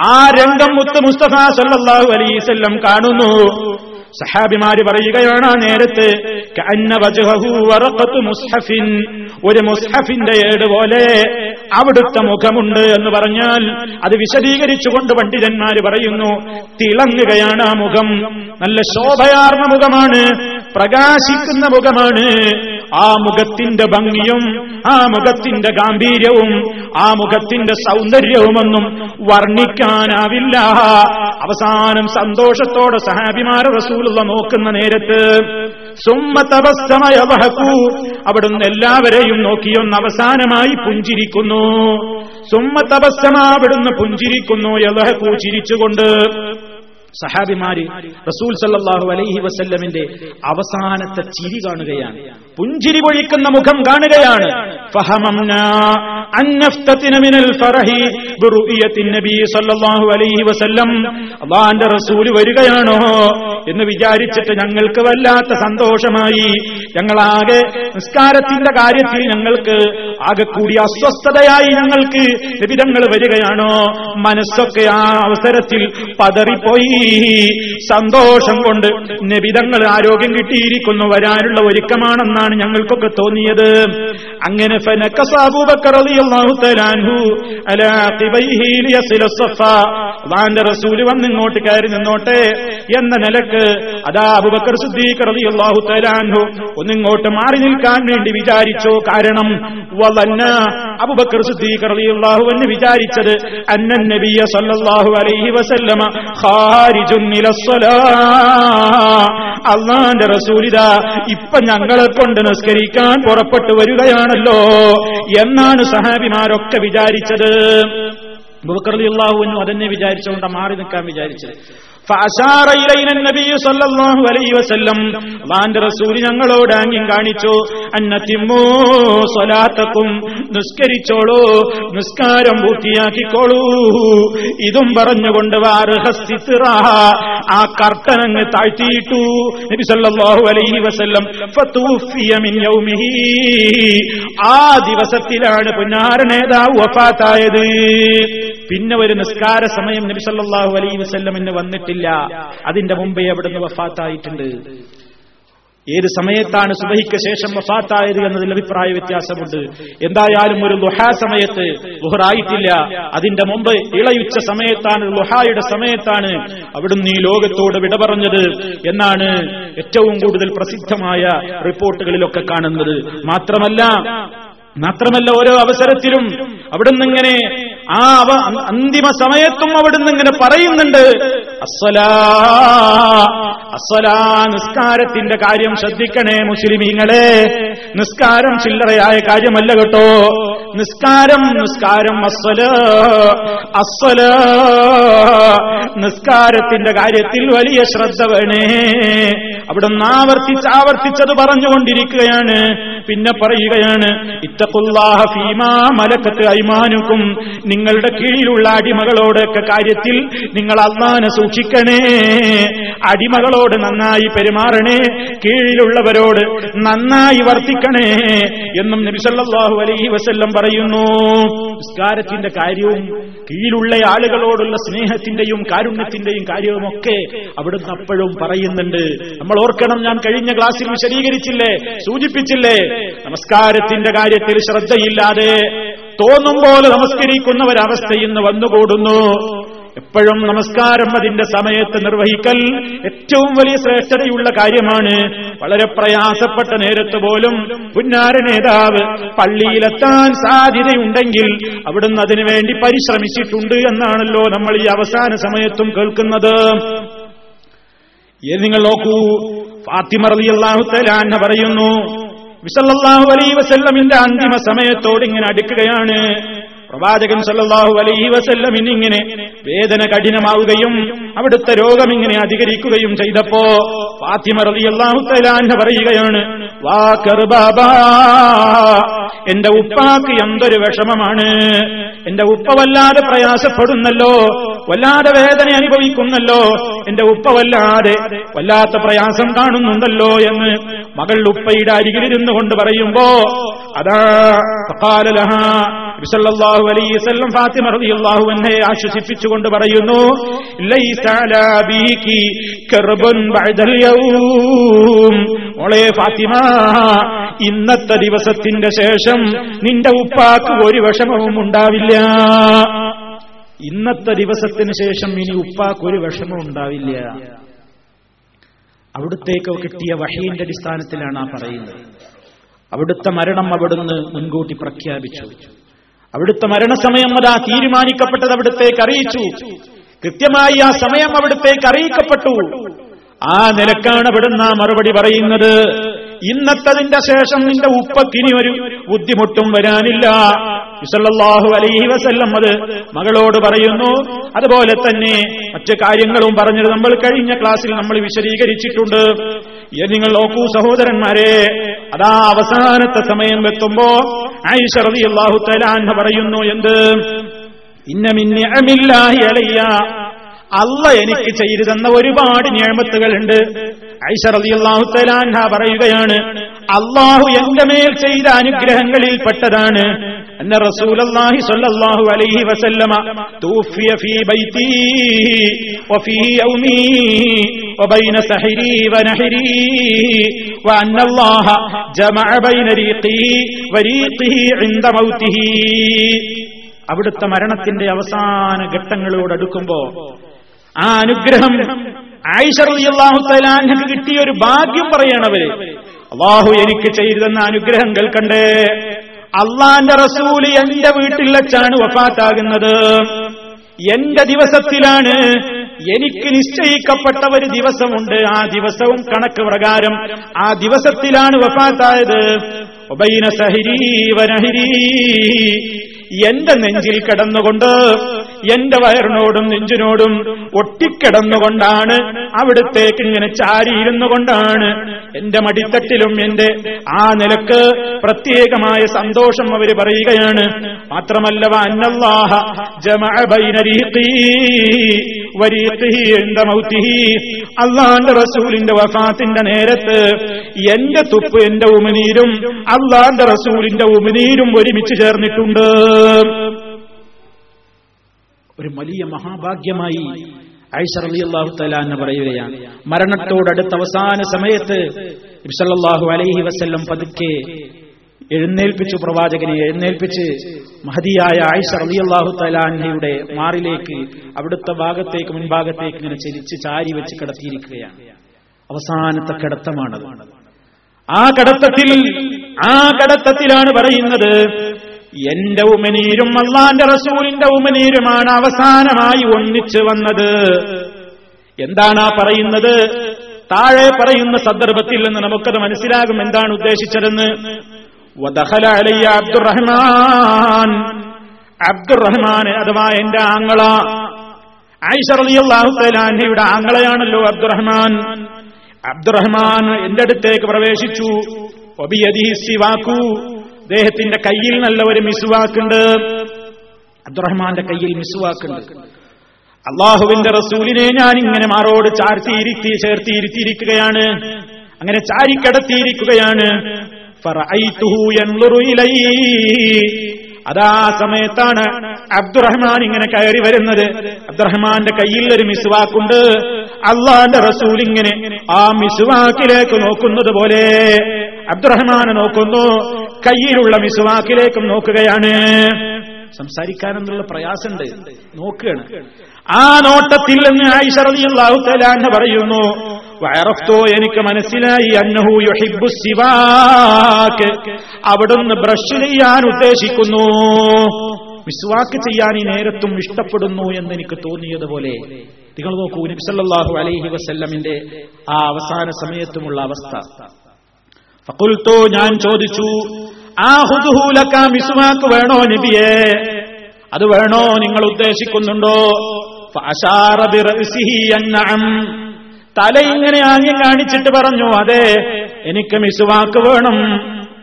ആ രംഗം മുത്ത് മുസ്തഫ സല്ലാഹു അലൈസ് കാണുന്നു. സഹാബിമാര് പറയുകയാണ് ആ നേരത്ത് മുസ്ഹഫിൻ. ഒരു മുസ്ഹഫിന്റെ ഏട് പോലെ അവിടുത്തെ മുഖമുണ്ട് എന്ന് പറഞ്ഞാൽ അത് വിശദീകരിച്ചുകൊണ്ട് പണ്ഡിതന്മാര് പറയുന്നു തിളങ്ങുകയാണ് ആ മുഖം. നല്ല ശോഭയാർന്ന മുഖമാണ് പ്രകാശിക്കുന്ന മുഖമാണ്. ആ മുഖത്തിന്റെ ഭംഗിയും ആ മുഖത്തിന്റെ ഗാംഭീര്യവും ആ മുഖത്തിന്റെ സൗന്ദര്യവുമൊന്നും വർണിക്കാനാവില്ല. അവസാനം സന്തോഷത്തോടെ സഹാബിമാർ റസൂലുള്ള നോക്കുന്ന നേരത്ത് സുമ്മതപസ്തമയവഹക്കൂ അവിടുന്ന് എല്ലാവരെയും നോക്കിയൊന്ന് അവസാനമായി പുഞ്ചിരിക്കുന്നു. സുമ്മതപസ്തമ അവിടുന്ന് പുഞ്ചിരിക്കുന്നു യവഹക്കൂ ചിരിച്ചുകൊണ്ട് സഹാബിമാര് റസൂൽ സല്ലാഹു അലൈഹി വസല്ലമിന്റെ അവസാനത്തെ ചിരി കാണുകയാണ്. പുഞ്ചിരി പൊഴിക്കുന്ന മുഖം കാണുകയാണ്. അല്ലാഹുവിന്റെ റസൂൽ വരികയാണോ എന്ന് വിചാരിച്ചിട്ട് ഞങ്ങൾക്ക് വല്ലാത്ത സന്തോഷമായി. ഞങ്ങളാകെ നിസ്കാരത്തിന്റെ കാര്യത്തിൽ ഞങ്ങൾക്ക് ആകെ കൂടി അസ്വസ്ഥതയായി ഞങ്ങൾക്ക് ലഭിതങ്ങൾ വരികയാണോ? മനസ്സൊക്കെ ആ അവസരത്തിൽ പതറിപ്പോയി. സന്തോഷം കൊണ്ട് നബിതങ്ങൾ ആരോഗ്യം കിട്ടിയിരിക്കുന്നു. വരാനുള്ള ഒരുക്കമാണെന്നാണ് ഞങ്ങൾക്കൊക്കെ തോന്നിയത്. അങ്ങനെ റസൂൽ വന്ന് ഇങ്ങോട്ട് കയറി നിന്നോട്ടെ എന്ന നിലയ്ക്ക് അതാ അബുബക്കർ സുദ്ദീഖ് റളിയല്ലാഹു തആലാൻഹു ഒന്നിങ്ങോട്ട് മാറി നിൽക്കാൻ വേണ്ടി വിചാരിച്ചു. കാരണം വലന്ന അബുബക്കർ സുദ്ദീഖ് റളിയല്ലാഹു എന്ന് വിചാരിച്ചത് അന്നൻ നബിയ സല്ലല്ലാഹു അലൈഹി വസല്ലമ ഖാരിജുൻ ഇലസ്സലാ അള്ളാന്റെ റസൂലിത ഇപ്പൊ ഞങ്ങളെ കൊണ്ട് നിസ്കരിക്കാൻ പുറപ്പെട്ടു വരികയാണല്ലോ. എന്നാണ് സഹാബിമാരൊക്കെ വിചാരിച്ചത്. ബുബക്കർലിയുള്ളാഹുവിനും അതന്നെ വിചാരിച്ചുകൊണ്ട് മാറി നിൽക്കാൻ വിചാരിച്ചത്. റസൂൽ ഞങ്ങളോട് ആംഗ്യം കാണിച്ചു അന്നത്തിമ്മോ സ്വലാത്തക്കും നിസ്കരിച്ചോളൂ നിസ്കാരം പൂർത്തിയാക്കിക്കോളൂ. ഇതും പറഞ്ഞുകൊണ്ട് ആ കർത്തനങ്ങ് താഴ്ത്തിയിട്ടു. നബി സല്ലാഹു അലൈഹി വസല്ലം ആ ദിവസത്തിലാണ് പുന്നാര നേതാവ് വഫാത്തായത്. പിന്നെ ഒരു നിസ്കാര സമയം നബി സല്ലാഹു അലൈഹി വസല്ലം എന്ന് വന്നിട്ടില്ല. അതിന്റെ മുമ്പേ അവിടുന്ന് വഫാത്തായിട്ടുണ്ട്. ഏത് സമയത്താണ് സുബഹിക്ക് ശേഷം വഫാത്തായത് എന്നതിൽ അഭിപ്രായ വ്യത്യാസമുണ്ട്. എന്തായാലും ഒരു ലുഹാ സമയത്ത് ലുഹറായിട്ടില്ല. അതിന്റെ മുമ്പ് ഇളയുച്ച സമയത്താണ് ലുഹായുടെ സമയത്താണ് അവിടുന്ന് ഈ ലോകത്തോട് വിട പറഞ്ഞത് എന്നാണ് ഏറ്റവും കൂടുതൽ പ്രസിദ്ധമായ റിപ്പോർട്ടുകളിലൊക്കെ കാണുന്നത്. മാത്രമല്ല മാത്രമല്ല ഓരോ അവസരത്തിലും അവിടുന്ന് ഇങ്ങനെ ആ അവ അന്തിമ സമയത്തും അവിടുന്ന് ഇങ്ങനെ പറയുന്നുണ്ട്. അസ്സലാ അസ്സലാ നിസ്കാരത്തിന്റെ കാര്യം ശ്രദ്ധിക്കണേ മുസ്ലിമീങ്ങളെ. നിസ്കാരം ചില്ലറയായ കാര്യമല്ല കേട്ടോ. നിസ്കാരം നിസ്കാരം അസ്വല അസ്വല നിസ്കാരത്തിന്റെ കാര്യത്തിൽ വലിയ ശ്രദ്ധ വേണേ. അവിടുന്ന് ആവർത്തിച്ച് ആവർത്തിച്ചത് പറഞ്ഞുകൊണ്ടിരിക്കുകയാണ്. പിന്നെ പറയുകയാണ് ഇത്തഖുല്ലാഹ ഫീമാ മലക്കത്ത് അയ്മാനുക്കും നിങ്ങളുടെ കീഴിലുള്ള അടിമകളോടൊക്കെ കാര്യത്തിൽ നിങ്ങൾ അള്ളാനെ സൂക്ഷിക്കണേ. അടിമകളോട് നന്നായി പെരുമാറണേ. കീഴിലുള്ളവരോട് നന്നായി വർത്തിക്കണേ എന്നും നബിസല്ലാഹു അലൈഹി വസല്ലം പറയുന്നു. നിസ്കാരത്തിന്റെ കാര്യവും കീഴിലുള്ള ആളുകളോടുള്ള സ്നേഹത്തിന്റെയും കാരുണ്യത്തിന്റെയും കാര്യവുമൊക്കെ അവിടുന്ന് അപ്പോഴും പറയുന്നുണ്ട്. നമ്മൾ ഓർക്കണം ഞാൻ കഴിഞ്ഞ ക്ലാസ്സിൽ വിശദീകരിച്ചില്ലേ? സൂചിപ്പിച്ചില്ലേ? നമസ്കാരത്തിന്റെ കാര്യത്തിൽ ശ്രദ്ധയില്ലാതെ തോന്നും പോലെ നമസ്കരിക്കുന്ന ഒരവസ്ഥ ഇന്ന് വന്നുകൂടുന്നു. എപ്പോഴും നമസ്കാരം അതിന്റെ സമയത്ത് നിർവഹിക്കൽ ഏറ്റവും വലിയ ശ്രേഷ്ഠതയുള്ള കാര്യമാണ്. വളരെ പ്രയാസപ്പെട്ട നേരത്ത് പോലും പുന്നാര നേതാവ് പള്ളിയിലെത്താൻ സാധ്യതയുണ്ടെങ്കിൽ അവിടുന്ന് അതിനുവേണ്ടി പരിശ്രമിച്ചിട്ടുണ്ട് എന്നാണല്ലോ നമ്മൾ ഈ അവസാന സമയത്തും കേൾക്കുന്നത്. നിങ്ങൾ നോക്കൂ. ഫാത്തിമ റളിയല്ലാഹു തആല പറയുന്നു വിസല്ലല്ലാഹു അലൈ വസല്ലമിന്റെ അന്തിമ സമയത്തോട് ഇങ്ങനെ അടുക്കുകയാണ്. പ്രവാചകൻ സല്ലാഹു അലൈഹി വസല്ലമിന് ഇങ്ങനെ വേദന കഠിനമാവുകയും അവിടുത്തെ രോഗം ഇങ്ങനെ അധികരിക്കുകയും ചെയ്തപ്പോ ഫാത്തിമ റളിയല്ലാഹു തആല പറയുകയാണ് വാ കർബാബാ എന്റെ ഉപ്പാക്ക് എന്തൊരു വിഷമമാണ്. എന്റെ ഉപ്പ വല്ലാതെ പ്രയാസപ്പെടുന്നല്ലോ വല്ലാതെ വേദന അനുഭവിക്കുന്നല്ലോ എന്റെ ഉപ്പ വല്ലാതെ വല്ലാത്ത പ്രയാസം കാണുന്നുണ്ടല്ലോ എന്ന് മകൾ ഉപ്പയുടെ അരികിലിരുന്നു കൊണ്ട് പറയുമ്പോ അതാ സല്ലല്ലാഹു അലൈഹി ഫാത്തിമ റളിയല്ലാഹു അൻഹയെ ആശ്വസിപ്പിച്ചുകൊണ്ട് പറയുന്നു ലൈസ അലാ ബീകി കർബുൻ ബഅദൽ യൗം. മോളെ ഫാത്തിമ ഇന്നത്തെ ദിവസത്തിന്റെ ശേഷം നിന്റെ ഉപ്പാക്ക് ഒരു വിഷമവും ഉണ്ടാവില്ല. ഇന്നത്തെ ദിവസത്തിന് ശേഷം ഇനി ഉപ്പാക്ക് ഒരു വിഷമവും ഉണ്ടാവില്ല. അവിടുത്തേക്ക് കിട്ടിയ വഹീന്റെ അടിസ്ഥാനത്തിലാണ് ആ പറയുന്നത്. അവിടുത്തെ മരണം അവിടുന്ന് മുൻകൂട്ടി പ്രഖ്യാപിച്ചു. അവിടുത്തെ മരണസമയം അതാ തീരുമാനിക്കപ്പെട്ടത് അവിടുത്തേക്ക് അറിയിച്ചു. കൃത്യമായി ആ സമയം അവിടുത്തേക്ക് അറിയിക്കപ്പെട്ടു. ആ നിലക്കാണ് അവിടുന്ന് മറുപടി പറയുന്നത്. ഇന്നത്തതിന്റെ ശേഷം നിന്റെ ഉപ്പക്കിനി ഒരു ബുദ്ധിമുട്ടും വരാനില്ല. വിസല്ലാഹു അലൈഹി വസല്ലം അത് മകളോട് പറയുന്നു. അതുപോലെ തന്നെ മറ്റു കാര്യങ്ങളും പറഞ്ഞത് നമ്മൾ കഴിഞ്ഞ ക്ലാസ്സിൽ നമ്മൾ വിശദീകരിച്ചിട്ടുണ്ട്. നിങ്ങൾ നോക്കൂ സഹോദരന്മാരെ. അതാ അവസാനത്തെ സമയം എത്തുമ്പോ ആയിഷ റളിയല്ലാഹു പറയുന്നു എന്ത്? ഇന്ന അമില്ലാഹി അലയ്യ. അല്ല എനിക്ക് ചെയ്തു തന്ന ഒരുപാട് നിയമത്തുകളുണ്ട് ഐഷ റളിയല്ലാഹു തആല പറയുകയാണ് അള്ളാഹു എന്റെ മേൽ ചെയ്ത അനുഗ്രഹങ്ങളിൽ പെട്ടതാണ് അന്ന റസൂലല്ലാഹി സ്വല്ലല്ലാഹു അലൈഹി വസല്ലമ തൂഫിയ ഫീ ബൈതി വഫീ യൗമി وبين سحري ونحري وأن الله جمع بين ريقي وريقه عند موته അവിടുത്തെ മരണത്തിന്റെ അവസാന ഘട്ടങ്ങളോട് അടുക്കുമ്പോ ആ അനുഗ്രഹം ആയിഷറിയാഹുത്തലാൻഹക്ക് കിട്ടിയ ഒരു ഭാഗ്യം പറയണവര് അള്ളാഹു എനിക്ക് ചെയ്തെന്ന അനുഗ്രഹം കേൾക്കണ്ടേ? അള്ളാന്റെ റസൂൽ എന്റെ വീട്ടിൽ വെച്ചാണ് വഫാത്താകുന്നത്. എന്റെ ദിവസത്തിലാണ് എനിക്ക് നിശ്ചയിക്കപ്പെട്ട ഒരു ദിവസമുണ്ട്. ആ ദിവസവും കണക്ക് പ്രകാരം ആ ദിവസത്തിലാണ് വഫാത്തായത്. എന്റെ നെഞ്ചിൽ കിടന്നുകൊണ്ട് എന്റെ വയറിനോടും നെഞ്ചിനോടും ഒട്ടിക്കിടന്നുകൊണ്ടാണ് അവിടത്തേക്ക് ഇങ്ങനെ ചാരിയിരുന്നു കൊണ്ടാണ് എന്റെ മടിത്തട്ടിലും എന്റെ ആ നിലയ്ക്ക് പ്രത്യേകമായ സന്തോഷം അവർ പറയുകയാണ്. മാത്രമല്ല അന്നല്ലാഹ അള്ളാന്റെ റസൂലിന്റെ വഫാത്തിന്റെ നേരത്ത് എന്റെ തുപ്പ് എന്റെ ഉമിനീരും അള്ളാന്റെ റസൂലിന്റെ ഉമിനീരും ഒരുമിച്ച് ചേർന്നിട്ടുണ്ട്. ഒരു വലിയ മഹാഭാഗ്യമായി ഐഷ റളിയല്ലാഹു തആല എന്ന് പറയുകയാണ്. മരണത്തോടടുത്ത അവസാന സമയത്ത് ഇബ്സല്ലാഹു അലൈഹി വസല്ലം പതുക്കെ എഴുന്നേൽപ്പിച്ചു പ്രവാചകനെ എഴുന്നേൽപ്പിച്ച് മഹതിയായ ആയിഷ റളിയല്ലാഹു തലാൻഹയുടെ മാറിലേക്ക് അവിടുത്തെ ഭാഗത്തേക്ക് മുൻഭാഗത്തേക്ക് ഇങ്ങനെ ചരിച്ച് ചാരി വെച്ച് കിടത്തിയിരിക്കുകയാണ്. അവസാനത്തെ കിടത്തമാണത്. ആ കടത്തത്തിൽ ആ കടത്തത്തിലാണ് പറയുന്നത് എന്റെ ഉമനീരും അള്ളാന്റെ റസൂലിന്റെ ഉമനീരുമാണ് അവസാനമായി ഒന്നിച്ചു വന്നത്. എന്താണ് ആ പറയുന്നത്? താഴെ പറയുന്ന സന്ദർഭത്തിൽ നിന്ന് നമുക്കത് മനസ്സിലാകും എന്താണ് ഉദ്ദേശിച്ചതെന്ന്. അലയ്യ അബ്ദുറഹ്മാൻ. അഥവാ എന്റെ ആങ്ങള. തആലയുടെ ആങ്ങളയാണല്ലോ അബ്ദുറഹ്മാൻ. അബ്ദുറഹ്മാൻ എന്റെ അടുത്തേക്ക് പ്രവേശിച്ചു. അദ്ദേഹത്തിന്റെ കയ്യിൽ നല്ല ഒരു മിസുവാക്കുണ്ട്. അബ്ദുറഹ്മാന്റെ കയ്യിൽ മിസുവാക്കുണ്ട്. അള്ളാഹുവിന്റെ റസൂലിനെ ഞാൻ ഇങ്ങനെ മാറോട് ചാർത്തിയിരുത്തി ചേർത്തിയിരുത്തിയിരിക്കുകയാണ് അങ്ങനെ ചാരിക്കടത്തിയിരിക്കുകയാണ് അതാ സമയത്താണ് അബ്ദുറഹ്മാൻ ഇങ്ങനെ കയറി വരുന്നത്. അബ്ദുറഹ്മാന്റെ കയ്യിൽ ഒരു മിസ്വാക്കുണ്ട്. അള്ളാന്റെ റസൂൽ ഇങ്ങനെ ആ മിസ്വാക്കിലേക്ക് നോക്കുന്നത് പോലെ അബ്ദുറഹ്മാൻ നോക്കുന്നു. കയ്യിലുള്ള മിസ്വാക്കിലേക്കും നോക്കുകയാണ്. സംസാരിക്കാനെന്നുള്ള പ്രയാസമുണ്ട്. നോക്കുകയാണ്. ആ നോട്ടത്തിൽ നിന്ന് ആയിഷ റളിയല്ലാഹു പറയുന്നു വയറഫ്തോ എനിക്ക് മനസ്സിലായി അന്നഹു യുഹിബ്ബു സിവാക്ക്. അവിടുന്ന് ബ്രഷ് ചെയ്യാൻ ഉദ്ദേശിക്കുന്നു. മിസ്വാക്ക് ചെയ്യാൻ ഈ നേരത്തും ഇഷ്ടപ്പെടുന്നു എന്ന് എനിക്ക് തോന്നിയതുപോലെ. നിങ്ങൾ നോക്കൂ നബിസല്ലാഹു അലൈഹി വസല്ലമിന്റെ ആ അവസാന സമയത്തുമുള്ള അവസ്ഥ. ഫഖുൽതു ഞാൻ ചോദിച്ചു ആ ഹുദുഹൂലക്ക മിസ്വാക്ക് വേണോ നബിയേ? അത് വേണോ നിങ്ങൾ ഉദ്ദേശിക്കുന്നുണ്ടോ? തല ഇങ്ങനെ ആംഗ്യം കാണിച്ചിട്ട് പറഞ്ഞു അതെ എനിക്ക് മിസുവാക്ക് വേണം.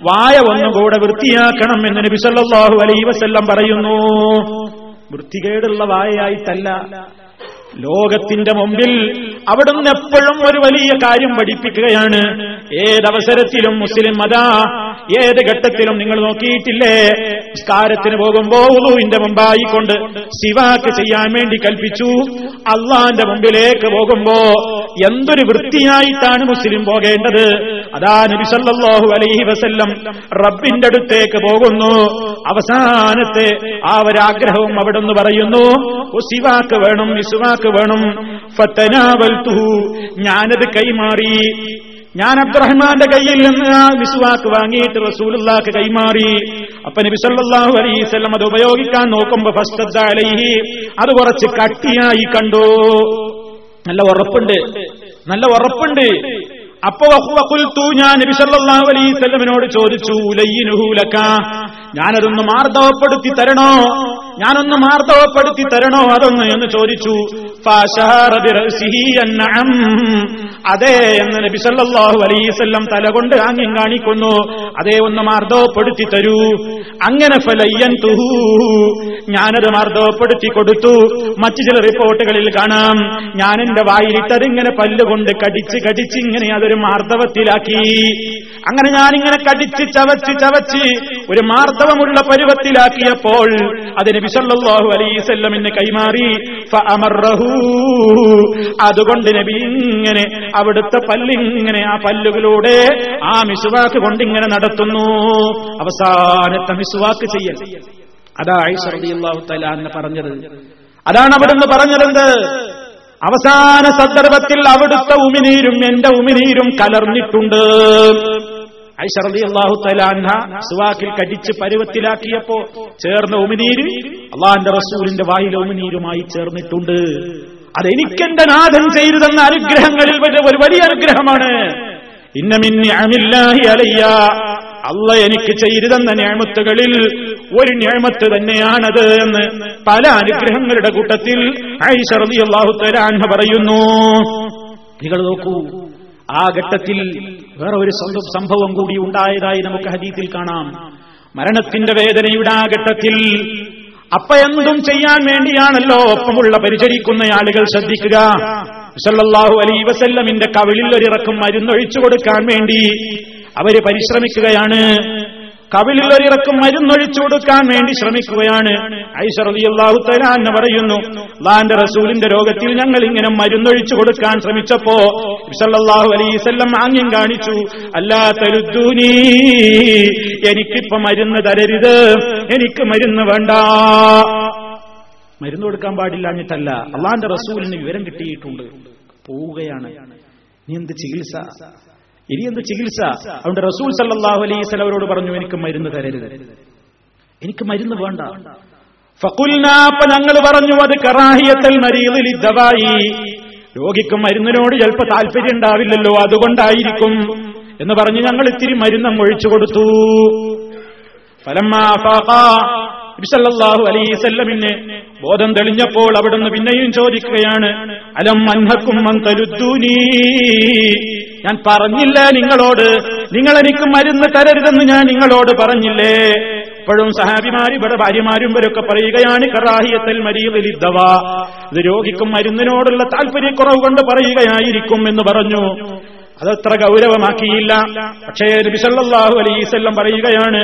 വായ ഒന്നുകൂടെ വൃത്തിയാക്കണം എന്ന് നബി സല്ലല്ലാഹു അലൈഹി വസല്ലം പറയുന്നു. വൃത്തികേടുള്ള വായയായിട്ടല്ല ലോകത്തിന്റെ മുമ്പിൽ അവിടുന്ന് എപ്പോഴും ഒരു വലിയ കാര്യം പഠിപ്പിക്കുകയാണ്. ഏതവസരത്തിലും മുസ്ലിം മതാ ഏത് ഘട്ടത്തിലും നിങ്ങൾ നോക്കിയിട്ടില്ലേ? നിസ്കാരത്തിന് പോകുമ്പോ ഉളുവിന്റെ മുമ്പായിക്കൊണ്ട് സിവാക്ക് ചെയ്യാൻ വേണ്ടി കൽപ്പിച്ചു. അള്ളാന്റെ മുമ്പിലേക്ക് പോകുമ്പോ എന്തൊരു വൃത്തിയായിട്ടാണ് മുസ്ലിം പോകേണ്ടത്. അതാ നബി സല്ലല്ലാഹു അലൈഹി വസല്ലം റബ്ബിന്റെ അടുത്തേക്ക് പോകുന്നു. അവസാനത്തെ ആ ഒരാഗ്രഹവും അവിടുന്ന് പറയുന്നു. ശിവാക്ക് വേണം മിസുവാക്ക് വേണം. ഫത്തനാവൽത്തുഹു ഞാനത് കൈമാറി. ഞാൻ അബ്ദുറഹ്മാന്റെ കയ്യിൽ നിന്ന് ആ വിശ്വാക്ക് വാങ്ങിയിട്ട് റസൂലുള്ളാക്ക് കൈമാറി. അപ്പൊ നബി സല്ലല്ലാഹു അലൈഹി വസല്ലം അത് ഉപയോഗിക്കാൻ നോക്കുമ്പോ ഫസ്റ്റ് അലൈഹി. അത് കുറച്ച് കട്ടിയായി കണ്ടു? നല്ല ഉറപ്പുണ്ട്. നല്ല ഉറപ്പുണ്ട്. അപ്പൊ വഖുൽത്തു ഞാൻ നബി സല്ലല്ലാഹു അലൈഹി വസല്ലമിനോട് ചോദിച്ചു ലയ്യിനുഹു ലക ഞാനതൊന്ന് മാർദ്ദവപ്പെടുത്തി തരണോ? ഞാനൊന്ന് മാർദ്ദവപ്പെടുത്തി തരണോ അതൊന്ന് എന്ന് ചോദിച്ചു. അതെ എന്ന് നബിസല്ലാഹു വസല്ലം തലകൊണ്ട് ആംഗ്യം കാണിക്കുന്നു. അതേ ഒന്ന് മാർദ്ദവപ്പെടുത്തി തരൂ. അങ്ങനെ ഫലയ്യൻ തുഹൂ ഞാനത് മാർദ്ദവപ്പെടുത്തി കൊടുത്തു. മറ്റു ചില റിപ്പോർട്ടുകളിൽ കാണാം. ഞാൻ എന്റെ വായിലിട്ടത് ഇങ്ങനെ പല്ലുകൊണ്ട് കടിച്ച് കടിച്ച് ഇങ്ങനെ അതൊരു മാർദ്ദവത്തിലാക്കി അങ്ങനെ ഞാനിങ്ങനെ കടിച്ച് ചവച്ച് ചവച്ച് ഒരു മാർദ്ദവമുള്ള പരുവത്തിലാക്കിയപ്പോൾ അതിന് ബിസല്ലാഹു അലൈസല്ലമിന് കൈമാറി. അതുകൊണ്ട് നബി ഇങ്ങനെ അവിടുത്തെ പല്ലിങ്ങനെ ആ പല്ലുകളിലൂടെ ആ മിസുവാക്ക് കൊണ്ടിങ്ങനെ നടത്തുന്നു. അവസാനത്തെ മിസ്വാക്ക് ചെയ്യൽ. അതാ തആല അന്ന് പറഞ്ഞത്. അതാണ് അവിടുന്ന് പറഞ്ഞതെന്ത്? അവസാന സന്ദർഭത്തിൽ അവിടുത്തെ ഉമിനീരും എന്റെ ഉമിനീരും കലർന്നിട്ടുണ്ട്. ഐഷ റളിയല്ലാഹു തലാൻഹ സുവാക്കിൽ കടിച്ച് പരുവത്തിലാക്കിയപ്പോ ചേർന്ന ഉമിനീര് അള്ളാന്റെ റസൂലിന്റെ വായിൽ ഉമിനീരുമായി ചേർന്നിട്ടുണ്ട്. അതെനിക്കെന്റെ നാഥൻ ചെയ്തു തന്ന അനുഗ്രഹങ്ങളിൽ ഒരു വലിയ അനുഗ്രഹമാണ്. അല്ല എനിക്ക് ചെയ്തുതന്ന ഞാമത്തുകളിൽ ഒരു ഞാമത്ത് തന്നെയാണത് എന്ന് പല അനുഗ്രഹങ്ങളുടെ കൂട്ടത്തിൽ തആല അൻഹ പറയുന്നു. നിങ്ങൾ നോക്കൂ ആ ഘട്ടത്തിൽ വേറെ ഒരു സംഭവം കൂടി ഉണ്ടായതായി നമുക്ക് ഹദീത്തിൽ കാണാം. മരണത്തിന്റെ വേദനയുടെ ആ ഘട്ടത്തിൽ അപ്പ എന്തും ചെയ്യാൻ വേണ്ടിയാണല്ലോ ഒപ്പമുള്ള പരിചരിക്കുന്ന ആളുകൾ ശ്രദ്ധിക്കുക. സല്ലാഹു അലൈ വസല്ലമിന്റെ കവിളിൽ ഒരിറക്കും മരുന്നൊഴിച്ചു കൊടുക്കാൻ വേണ്ടി അവർ പരിശ്രമിക്കുകയാണ്. കവിളിൽ ഒരിറക്കും മരുന്നൊഴിച്ചു കൊടുക്കാൻ വേണ്ടി ശ്രമിക്കുകയാണ്. ഐശ്വറിയാഹു തരാന്ന് പറയുന്നു അള്ളാന്റെ റസൂലിന്റെ രോഗത്തിൽ ഞങ്ങൾ ഇങ്ങനെ മരുന്നൊഴിച്ചു കൊടുക്കാൻ ശ്രമിച്ചപ്പോ സല്ലല്ലാഹു അലൈസല്ലം ആംഗ്യം കാണിച്ചു അല്ലാ എനിക്കിപ്പോ മരുന്ന് തരരുത് എനിക്ക് മരുന്ന് വേണ്ട. മരുന്ന് കൊടുക്കാൻ പാടില്ലാഞ്ഞിട്ടല്ല അള്ളാന്റെ റസൂലിന് വിവരം കിട്ടിയിട്ടുണ്ട്. പോവുകയാണ്. നീ എന്ത് ചികിത്സ? ഇനി എന്ത് ചികിത്സ? അതുകൊണ്ട് റസൂൽ സല്ലാഹു അലൈസ് അവരോട് പറഞ്ഞു എനിക്ക് മരുന്ന് തരരുത്. എനിക്ക് മരുന്ന് വേണ്ട. ഫക്കുൽനാപ്പ ഞങ്ങൾ പറഞ്ഞു അത് കറാഹിയത്തൽ ദവായി. രോഗിക്ക് മരുന്നിനോട് ചിലപ്പോ താല്പര്യം ഉണ്ടാവില്ലല്ലോ അതുകൊണ്ടായിരിക്കും എന്ന് പറഞ്ഞ് ഞങ്ങൾ ഇത്തിരി മരുന്നം ഒഴിച്ചു കൊടുത്തു. അലൈസല്ലമിന് ബോധം തെളിഞ്ഞപ്പോൾ അവിടുന്ന് പിന്നെയും ചോദിക്കുകയാണ് അലം മൻഹക്കും മന്തരുദ്ദൂനീ ഞാൻ പറഞ്ഞില്ല നിങ്ങളോട്? നിങ്ങൾ എനിക്ക് മരുന്ന് തരരുതെന്ന് ഞാൻ നിങ്ങളോട് പറഞ്ഞില്ലേ? ഇപ്പോഴും സഹാബിമാർ ഇവിടെ ഭാര്യമാരും ഇവരൊക്കെ പറയുകയാണ് കറാഹിയത്തൽ മരീലിദ്ദവ ഇത് രോഗിക്കും മരുന്നിനോടുള്ള താല്പര്യക്കുറവ് കൊണ്ട് പറയുകയായിരിക്കും എന്ന് പറഞ്ഞു. അതത്ര ഗൗരവമാക്കിയില്ല. പക്ഷേ നബിസല്ലാഹു അലൈസല്ലം പറയുകയാണ്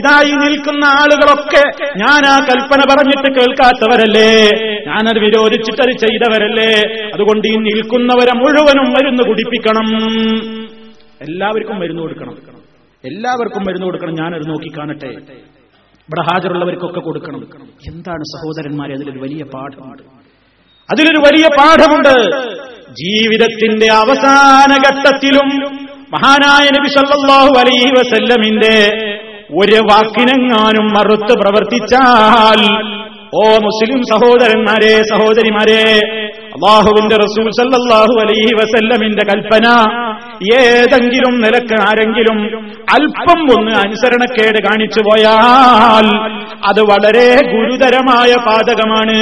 ഇതായി നിൽക്കുന്ന ആളുകളൊക്കെ ഞാൻ ആ കൽപ്പന പറഞ്ഞിട്ട് കേൾക്കാത്തവരല്ലേ? ഞാനത് വിരോധിച്ചിട്ടത് ചെയ്തവരല്ലേ? അതുകൊണ്ട് ഈ നിൽക്കുന്നവരെ മുഴുവനും മരുന്ന് കുടിപ്പിക്കണം. എല്ലാവർക്കും മരുന്ന് കൊടുക്കണം. എല്ലാവർക്കും മരുന്ന് കൊടുക്കണം. ഞാനത് നോക്കി കാണട്ടെ ഇവിടെ ഹാജരുള്ളവർക്കൊക്കെ കൊടുക്കണം. എന്താണ് സഹോദരന്മാരെ അതിലൊരു വലിയ പാഠമുണ്ട്. അതിലൊരു വലിയ പാഠമുണ്ട്. ജീവിതത്തിന്റെ അവസാന ഘട്ടത്തിലും മഹാനായ നബി സല്ലാഹു അലൈഹി വസല്ലമിന്റെ ഒരു വാക്കിനെങ്ങാനും മറുത്ത് പ്രവർത്തിച്ചാൽ ഓ മുസ്ലിം സഹോദരന്മാരെ സഹോദരിമാരെ അള്ളാഹുവിന്റെ റസൂൽ സല്ലാഹു അലൈഹി വസല്ലമിന്റെ കൽപ്പന ഏതെങ്കിലും നിലയ്ക്ക് ആരെങ്കിലും അല്പം ഒന്ന് അനുസരണക്കേട് കാണിച്ചു പോയാൽ അത് വളരെ ഗുരുതരമായ പാതകമാണ്.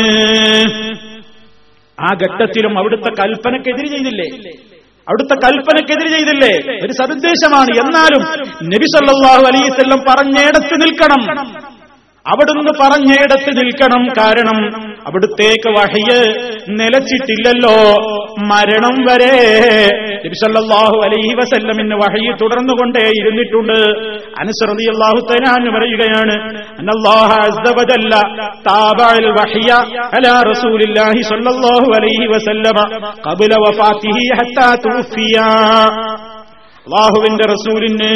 ആ ഘട്ടത്തിലും അവിടുത്തെ കൽപ്പനക്കെതിരെ ചെയ്തില്ലേ? അവിടുത്തെ കൽപ്പനക്കെതിരെ ചെയ്തില്ലേ? ഒരു സന്ദേശമാണ് എന്നാലും നബി സല്ലല്ലാഹു അലൈസ് പറഞ്ഞേടത്ത് നിൽക്കണം. അവിടുന്ന് പറഞ്ഞിടത്ത് നിൽക്കണം കാരണം അവിടുത്തേക്ക് വഹയ്യ് നിലച്ചിട്ടില്ലല്ലോ. മരണം വരെ നബിസല്ലാഹു അലൈഹി വസല്ലമിന് വഹയ്യ് തുടർന്നുകൊണ്ടേ ഇരുന്നിട്ടുണ്ട്. അനുസൃതി അള്ളാഹു തനാന്ന് പറയുകയാണ് അലൈഹി വസല്ലമ അള്ളാഹുവിന്റെ റസൂലിന്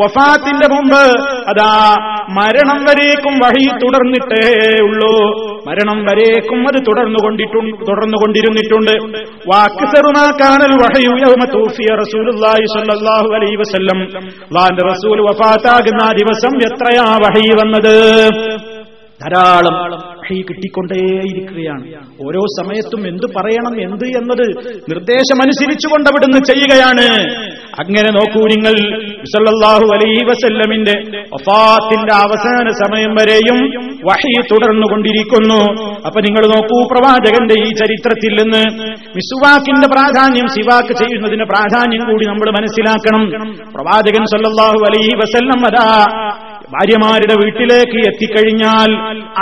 വഫാത്തിന്റെ മുമ്പ് അതാ മരണം വരേക്കും വഴി തുടർന്നിട്ടേ ഉള്ളൂ. മരണം വരേക്കും അത് തുടർന്നുകൊണ്ടിട്ടുണ്ട് തുടർന്നുകൊണ്ടിരുന്നിട്ടുണ്ട് വാക്ക് ചെറുനാക്കാനൽ തൂഫിയ റസൂലുള്ളാഹി സ്വല്ലല്ലാഹു അലൈഹി വസല്ലം. അള്ളാന്റെ റസൂൽ വഫാത്താകുന്ന ദിവസം എത്രയാ വഹി വന്നത്? ധാരാളം. വഹി കിട്ടിക്കൊണ്ടേയിരിക്കുകയാണ്. ഓരോ സമയത്തും എന്ത് പറയണം എന്ത് എന്നത് നിർദ്ദേശമനുസരിച്ചുകൊണ്ട് അവിടുന്ന് ചെയ്യുകയാണ്. അങ്ങനെ നോക്കൂ നിങ്ങൾ സല്ലല്ലാഹു അലൈ വസല്ലമിന്റെ ഒഫാത്തിന്റെ അവസാന സമയം വരെയും വഹി തുടർന്നുകൊണ്ടിരിക്കുന്നു. അപ്പൊ നിങ്ങൾ നോക്കൂ പ്രവാചകന്റെ ഈ ചരിത്രത്തിൽ നിന്ന് മിസുവാക്കിന്റെ പ്രാധാന്യം സിവാക്ക് ചെയ്യുന്നതിന്റെ പ്രാധാന്യം കൂടി നമ്മൾ മനസ്സിലാക്കണം. പ്രവാചകൻ സല്ലാഹു അലൈ വസല്ലം അതാ ഭാര്യമാരുടെ വീട്ടിലേക്ക് എത്തിക്കഴിഞ്ഞാൽ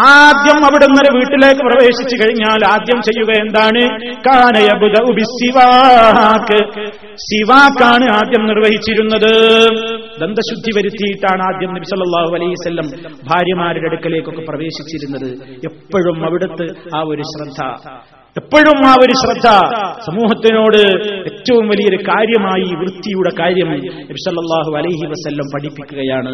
ആദ്യം അവിടെ നിന്നൊരു വീട്ടിലേക്ക് പ്രവേശിച്ചു കഴിഞ്ഞാൽ ആദ്യം ചെയ്യുക എന്താണ്? കാനയബുദാക്ക് സിവാക്കാണ് ആദ്യം നിർവഹിച്ചിരുന്നത്. ദന്തശുദ്ധി വരുത്തിയിട്ടാണ് ആദ്യം നബി വസല്ലം ഭാര്യമാരുടെ അടുക്കലേക്കൊക്കെ പ്രവേശിച്ചിരുന്നത്. എപ്പോഴും അവിടുത്തെ ആ ഒരു ശ്രദ്ധ. എപ്പോഴും ആ ഒരു ശ്രദ്ധ സമൂഹത്തിനോട് ഏറ്റവും വലിയൊരു കാര്യമായി വൃത്തിയുടെ കാര്യം നബിസല്ലാഹു അലൈഹി വസ്ല്ലം പഠിപ്പിക്കുകയാണ്.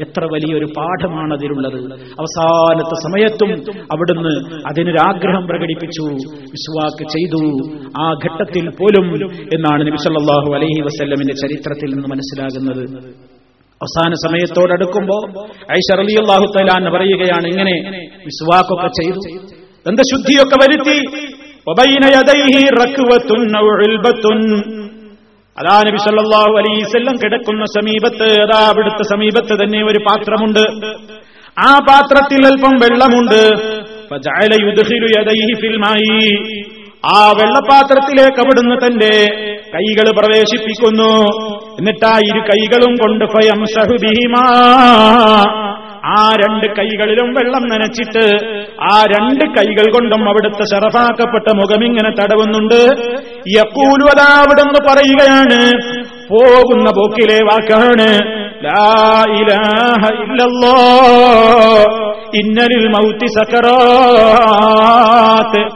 എത്ര വലിയൊരു പാഠമാണ് അതിലുള്ളത്. അവസാനത്തെ സമയത്തും അവിടുന്ന് അതിനൊരാഗ്രഹം പ്രകടിപ്പിച്ചു. വിശ്വാക്ക് ചെയ്തു. ആ ഘട്ടത്തിൽ പോലും എന്നാണ് നബിസല്ലാഹു അലൈഹി വസ്ല്ലമിന്റെ ചരിത്രത്തിൽ നിന്ന് മനസ്സിലാകുന്നത്. അവസാന സമയത്തോടടുക്കുമ്പോ ഐഷ തആല എന്ന് പറയുകയാണ് ഇങ്ങനെ വിശ്വാക്കൊക്കെ ചെയ്തു. ദന്തശുദ്ധിയൊക്കെ വരുത്തി? അതാ നബി സല്ലാഹു അലൈസെല്ലാം കിടക്കുന്ന സമീപത്ത് അതാ അവിടുത്തെ സമീപത്ത് തന്നെ ഒരു പാത്രമുണ്ട്. ആ പാത്രത്തിൽ അല്പം വെള്ളമുണ്ട്. ആ വെള്ളപാത്രത്തിലേക്ക് അവിടുന്ന് തന്റെ കൈകൾ പ്രവേശിപ്പിക്കുന്നു. എന്നിട്ട് ആ ഇരു കൈകളും കൊണ്ട് ഫയം സഹുബീമാ ആ രണ്ട് കൈകളിലും വെള്ളം നനച്ചിട്ട് ആ രണ്ട് കൈകൾ കൊണ്ടും അവിടുത്തെ ശറഫാക്കപ്പെട്ട മുഖം ഇങ്ങനെ തടവുന്നുണ്ട്. യക്കൂലു അതാ അവിടുന്ന് പറയുകയാണ് പോകുന്ന പോക്കിലെ വാക്കാണ് ഇന്നലിൽ മൗത്തി സക്കറാത്ത്.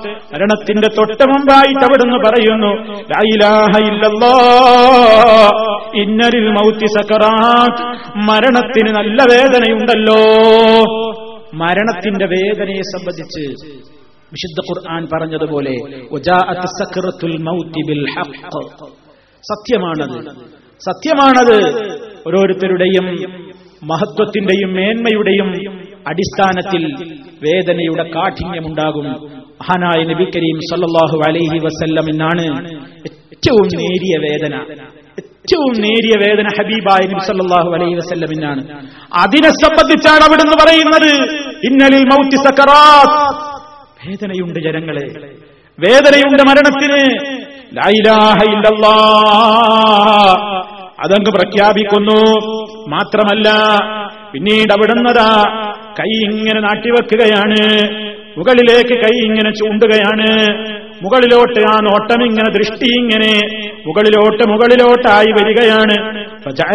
മരണത്തിന്റെ തൊട്ട് മുമ്പായിട്ട് അവിടുന്ന് പറയുന്നു ഇന്നലിൽ മൗത്തി സക്കറാത്ത്. മരണത്തിന് നല്ല വേദനയുണ്ടല്ലോ. മരണത്തിന്റെ വേദനയെ സംബന്ധിച്ച് വിശുദ്ധ ഖുർആൻ പറഞ്ഞതുപോലെ സത്യമാണത്. സത്യമാണത്. ഓരോരുത്തരുടെയും മഹത്വത്തിന്റെയും മേന്മയുടെയും അടിസ്ഥാനത്തിൽ വേദനയുടെ കാഠിന്യമുണ്ടാകും. മഹാനായ നബി കരീം സല്ലാഹു അലൈഹി എന്നാണ് ഏറ്റവും നേരിയ വേദന. ഏറ്റവും നേരിയ വേദന ഹബീബായ നബി സല്ലാഹു അലൈഹി എന്നാണ് അതിനെ സംബന്ധിച്ചാണ് അവിടുന്ന് പറയുന്നത്. ഇന്നലിൽ മൗത്തി സക്കറാത്ത്. വേദനയുണ്ട് ജനങ്ങളെ. വേദനയുണ്ട് മരണത്തിന്. ലാ ഇലാഹ ഇല്ലല്ലാഹ് അതങ്ങ് പ്രഖ്യാപിക്കുന്നു. മാത്രമല്ല പിന്നീട് അവിടുന്നതാ കൈ ഇങ്ങനെ നാട്ടിവെക്കുകയാണ്. മുകളിലേക്ക് കൈ ഇങ്ങനെ ചൂണ്ടുകയാണ്. മുകളിലോട്ട് ആ നോട്ടം ഇങ്ങനെ ദൃഷ്ടി ഇങ്ങനെ മുകളിലോട്ട് മുകളിലോട്ടായി വരികയാണ്.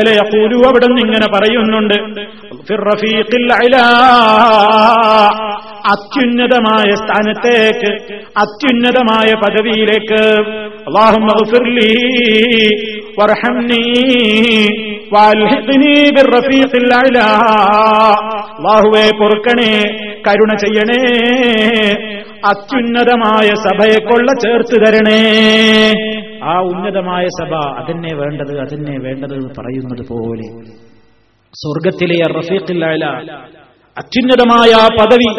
യഖൂലു അവിടെ നിന്ന് ഇങ്ങനെ പറയുന്നുണ്ട്. അത്യുന്നതമായ സ്ഥാനത്തേക്ക് അത്യുന്നതമായ പദവിയിലേക്ക്. അള്ളാഹും പൊറുക്കണേ കരുണ ചെയ്യണേ. അത്യുന്നതമായ സഭയെ കൊള്ള ചേർത്ത് തരണേ. ആ ഉന്നതമായ സഭ അതന്നെ വേണ്ടത് അതന്നെ വേണ്ടത് എന്ന് പറയുന്നത് പോലെ. സ്വർഗത്തിലെ റഫീഖില്ല അത്യുന്നതമായ ആ പദവി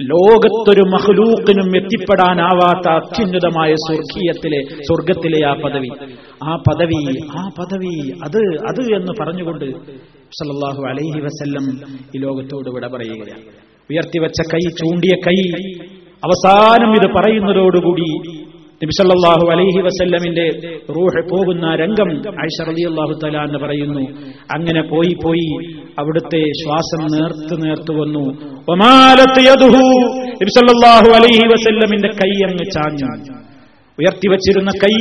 ലോകത്തൊരു മഹ്ലൂക്കിനും എത്തിപ്പെടാനാവാത്ത അത്യുന്നതമായ സ്വർഗീയത്തിലെ സ്വർഗത്തിലെ ആ പദവി. ആ പദവി ആ പദവി അത് അത് എന്ന് പറഞ്ഞുകൊണ്ട് സല്ലല്ലാഹു അലൈഹി വസല്ലം ഈ ലോകത്തോട് വിട പറയുകയാണ്. ഉയർത്തിവെച്ച കൈ ചൂണ്ടിയ കൈ അവസാനം ഇത് പറയുന്നതോടുകൂടി നബിസല്ലാഹു അലൈഹി വസല്ലമിന്റെ റൂഹ് പോകുന്ന രംഗം ആയിഷ റളിയല്ലാഹു തആല എന്ന് പറയുന്നു. അങ്ങനെ പോയി പോയി അവിടുത്തെ ശ്വാസം നേർത്ത് നേർത്ത് വന്നു. നബിസല്ലാഹു അലൈഹി വസല്ലമിന്റെ കൈ അങ്ങ് ചാഞ്ഞു. ഉയർത്തിവച്ചിരുന്ന കൈ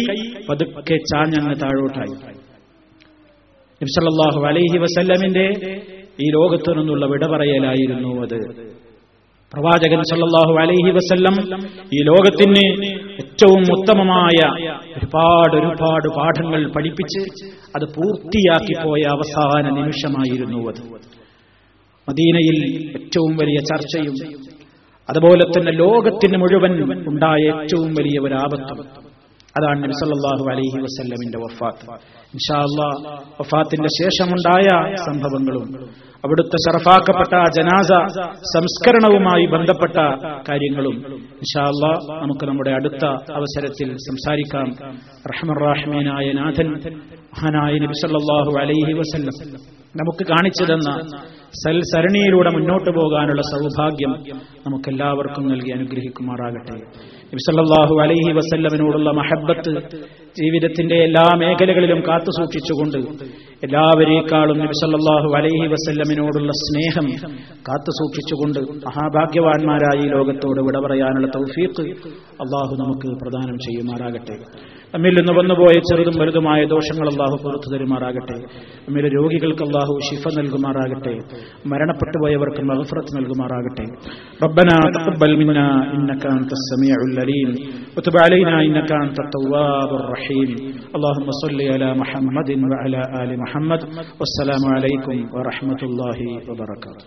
പതുക്കെ ചാഞ്ഞങ്ങ് താഴോട്ടായി. നബിസല്ലാഹു അലൈഹി വസല്ലമിന്റെ ഈ ലോകത്തു നിന്നുള്ള വിട പറയലായിരുന്നു അത്. പ്രവാചകൻ സല്ലാഹു അലൈഹി വസ്ല്ലം ഈ ലോകത്തിന് ഏറ്റവും ഉത്തമമായ ഒരുപാട് ഒരുപാട് പാഠങ്ങൾ പഠിപ്പിച്ച് അത് പൂർത്തിയാക്കി പോയ അവസാന നിമിഷമായിരുന്നു അത്. മദീനയിൽ ഏറ്റവും വലിയ ചർച്ചയും അതുപോലെ തന്നെ ലോകത്തിന് മുഴുവൻ ഉണ്ടായ ഏറ്റവും വലിയ ഒരു ആപത്തും അതാണ് നബി സല്ലല്ലാഹു അലൈഹി വസല്ലമിന്റെ വഫാത്ത്. ഇൻഷാ അല്ലാ വഫാത്തിന്റെ ശേഷമുണ്ടായ സംഭവങ്ങളും അവിടുത്തെ ഷറഫാക്കപ്പെട്ട ജനാസ സംസ്കരണവുമായി ബന്ധപ്പെട്ട കാര്യങ്ങളും ഇൻഷാ അല്ലാ നമുക്ക് നമ്മുടെ അടുത്ത അവസരത്തിൽ സംസാരിക്കാം. റഹ്മറാഹിമീനായ നാഥൻ മഹാനായ നബി സല്ലല്ലാഹു അലൈഹി വസല്ലം. നമുക്ക് കാണിച്ചു തന്ന സൽ സരണിയിലൂടെ മുന്നോട്ട് പോകാനുള്ള സൗഭാഗ്യം നമുക്കെല്ലാവർക്കും നൽകി അനുഗ്രഹിക്കുമാറാകട്ടെ. നബിസല്ലാഹു അലൈഹി വസല്ലമിനോടുള്ള മഹബത്ത് ജീവിതത്തിന്റെ എല്ലാ മേഖലകളിലും കാത്തു സൂക്ഷിച്ചുകൊണ്ട് എല്ലാവരേക്കാളും നബിസല്ലാഹു അലൈഹി വസല്ലമിനോടുള്ള സ്നേഹം കാത്തു സൂക്ഷിച്ചുകൊണ്ട് മഹാഭാഗ്യവാന്മാരായി ലോകത്തോട് വിട പറയാനുള്ള തൗഫീഖ് അള്ളാഹു നമുക്ക് പ്രദാനം ചെയ്യുമാറാകട്ടെ. നമ്മിൽ നിന്ന് വന്നുപോയ ചെറുതും വലുതുമായ ദോഷങ്ങൾ അള്ളാഹു പുറത്തു തരുമാറാകട്ടെ നമ്മിലെ രോഗികൾക്ക് അള്ളാഹു ഷിഫ നൽകുമാറാകട്ടെ മരണപ്പെട്ടു പോയവർക്ക് മഹഫറത്ത് നൽകുമാറാകട്ടെ ربنا تقبل منا انك انت السميع العليم وتب علينا انك انت التواب الرحيم اللهم صل على محمد وعلى ال محمد والسلام عليكم ورحمه الله وبركاته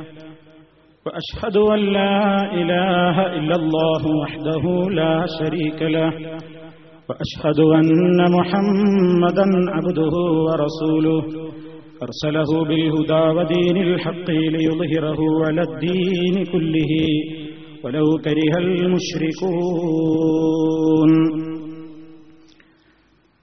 وأشهد أن لا إله إلا الله وحده لا شريك له وأشهد أن محمدا عبده ورسوله. أرسله بالهدى ودين الحق ليظهره على الدين كله ولو كره المشركون.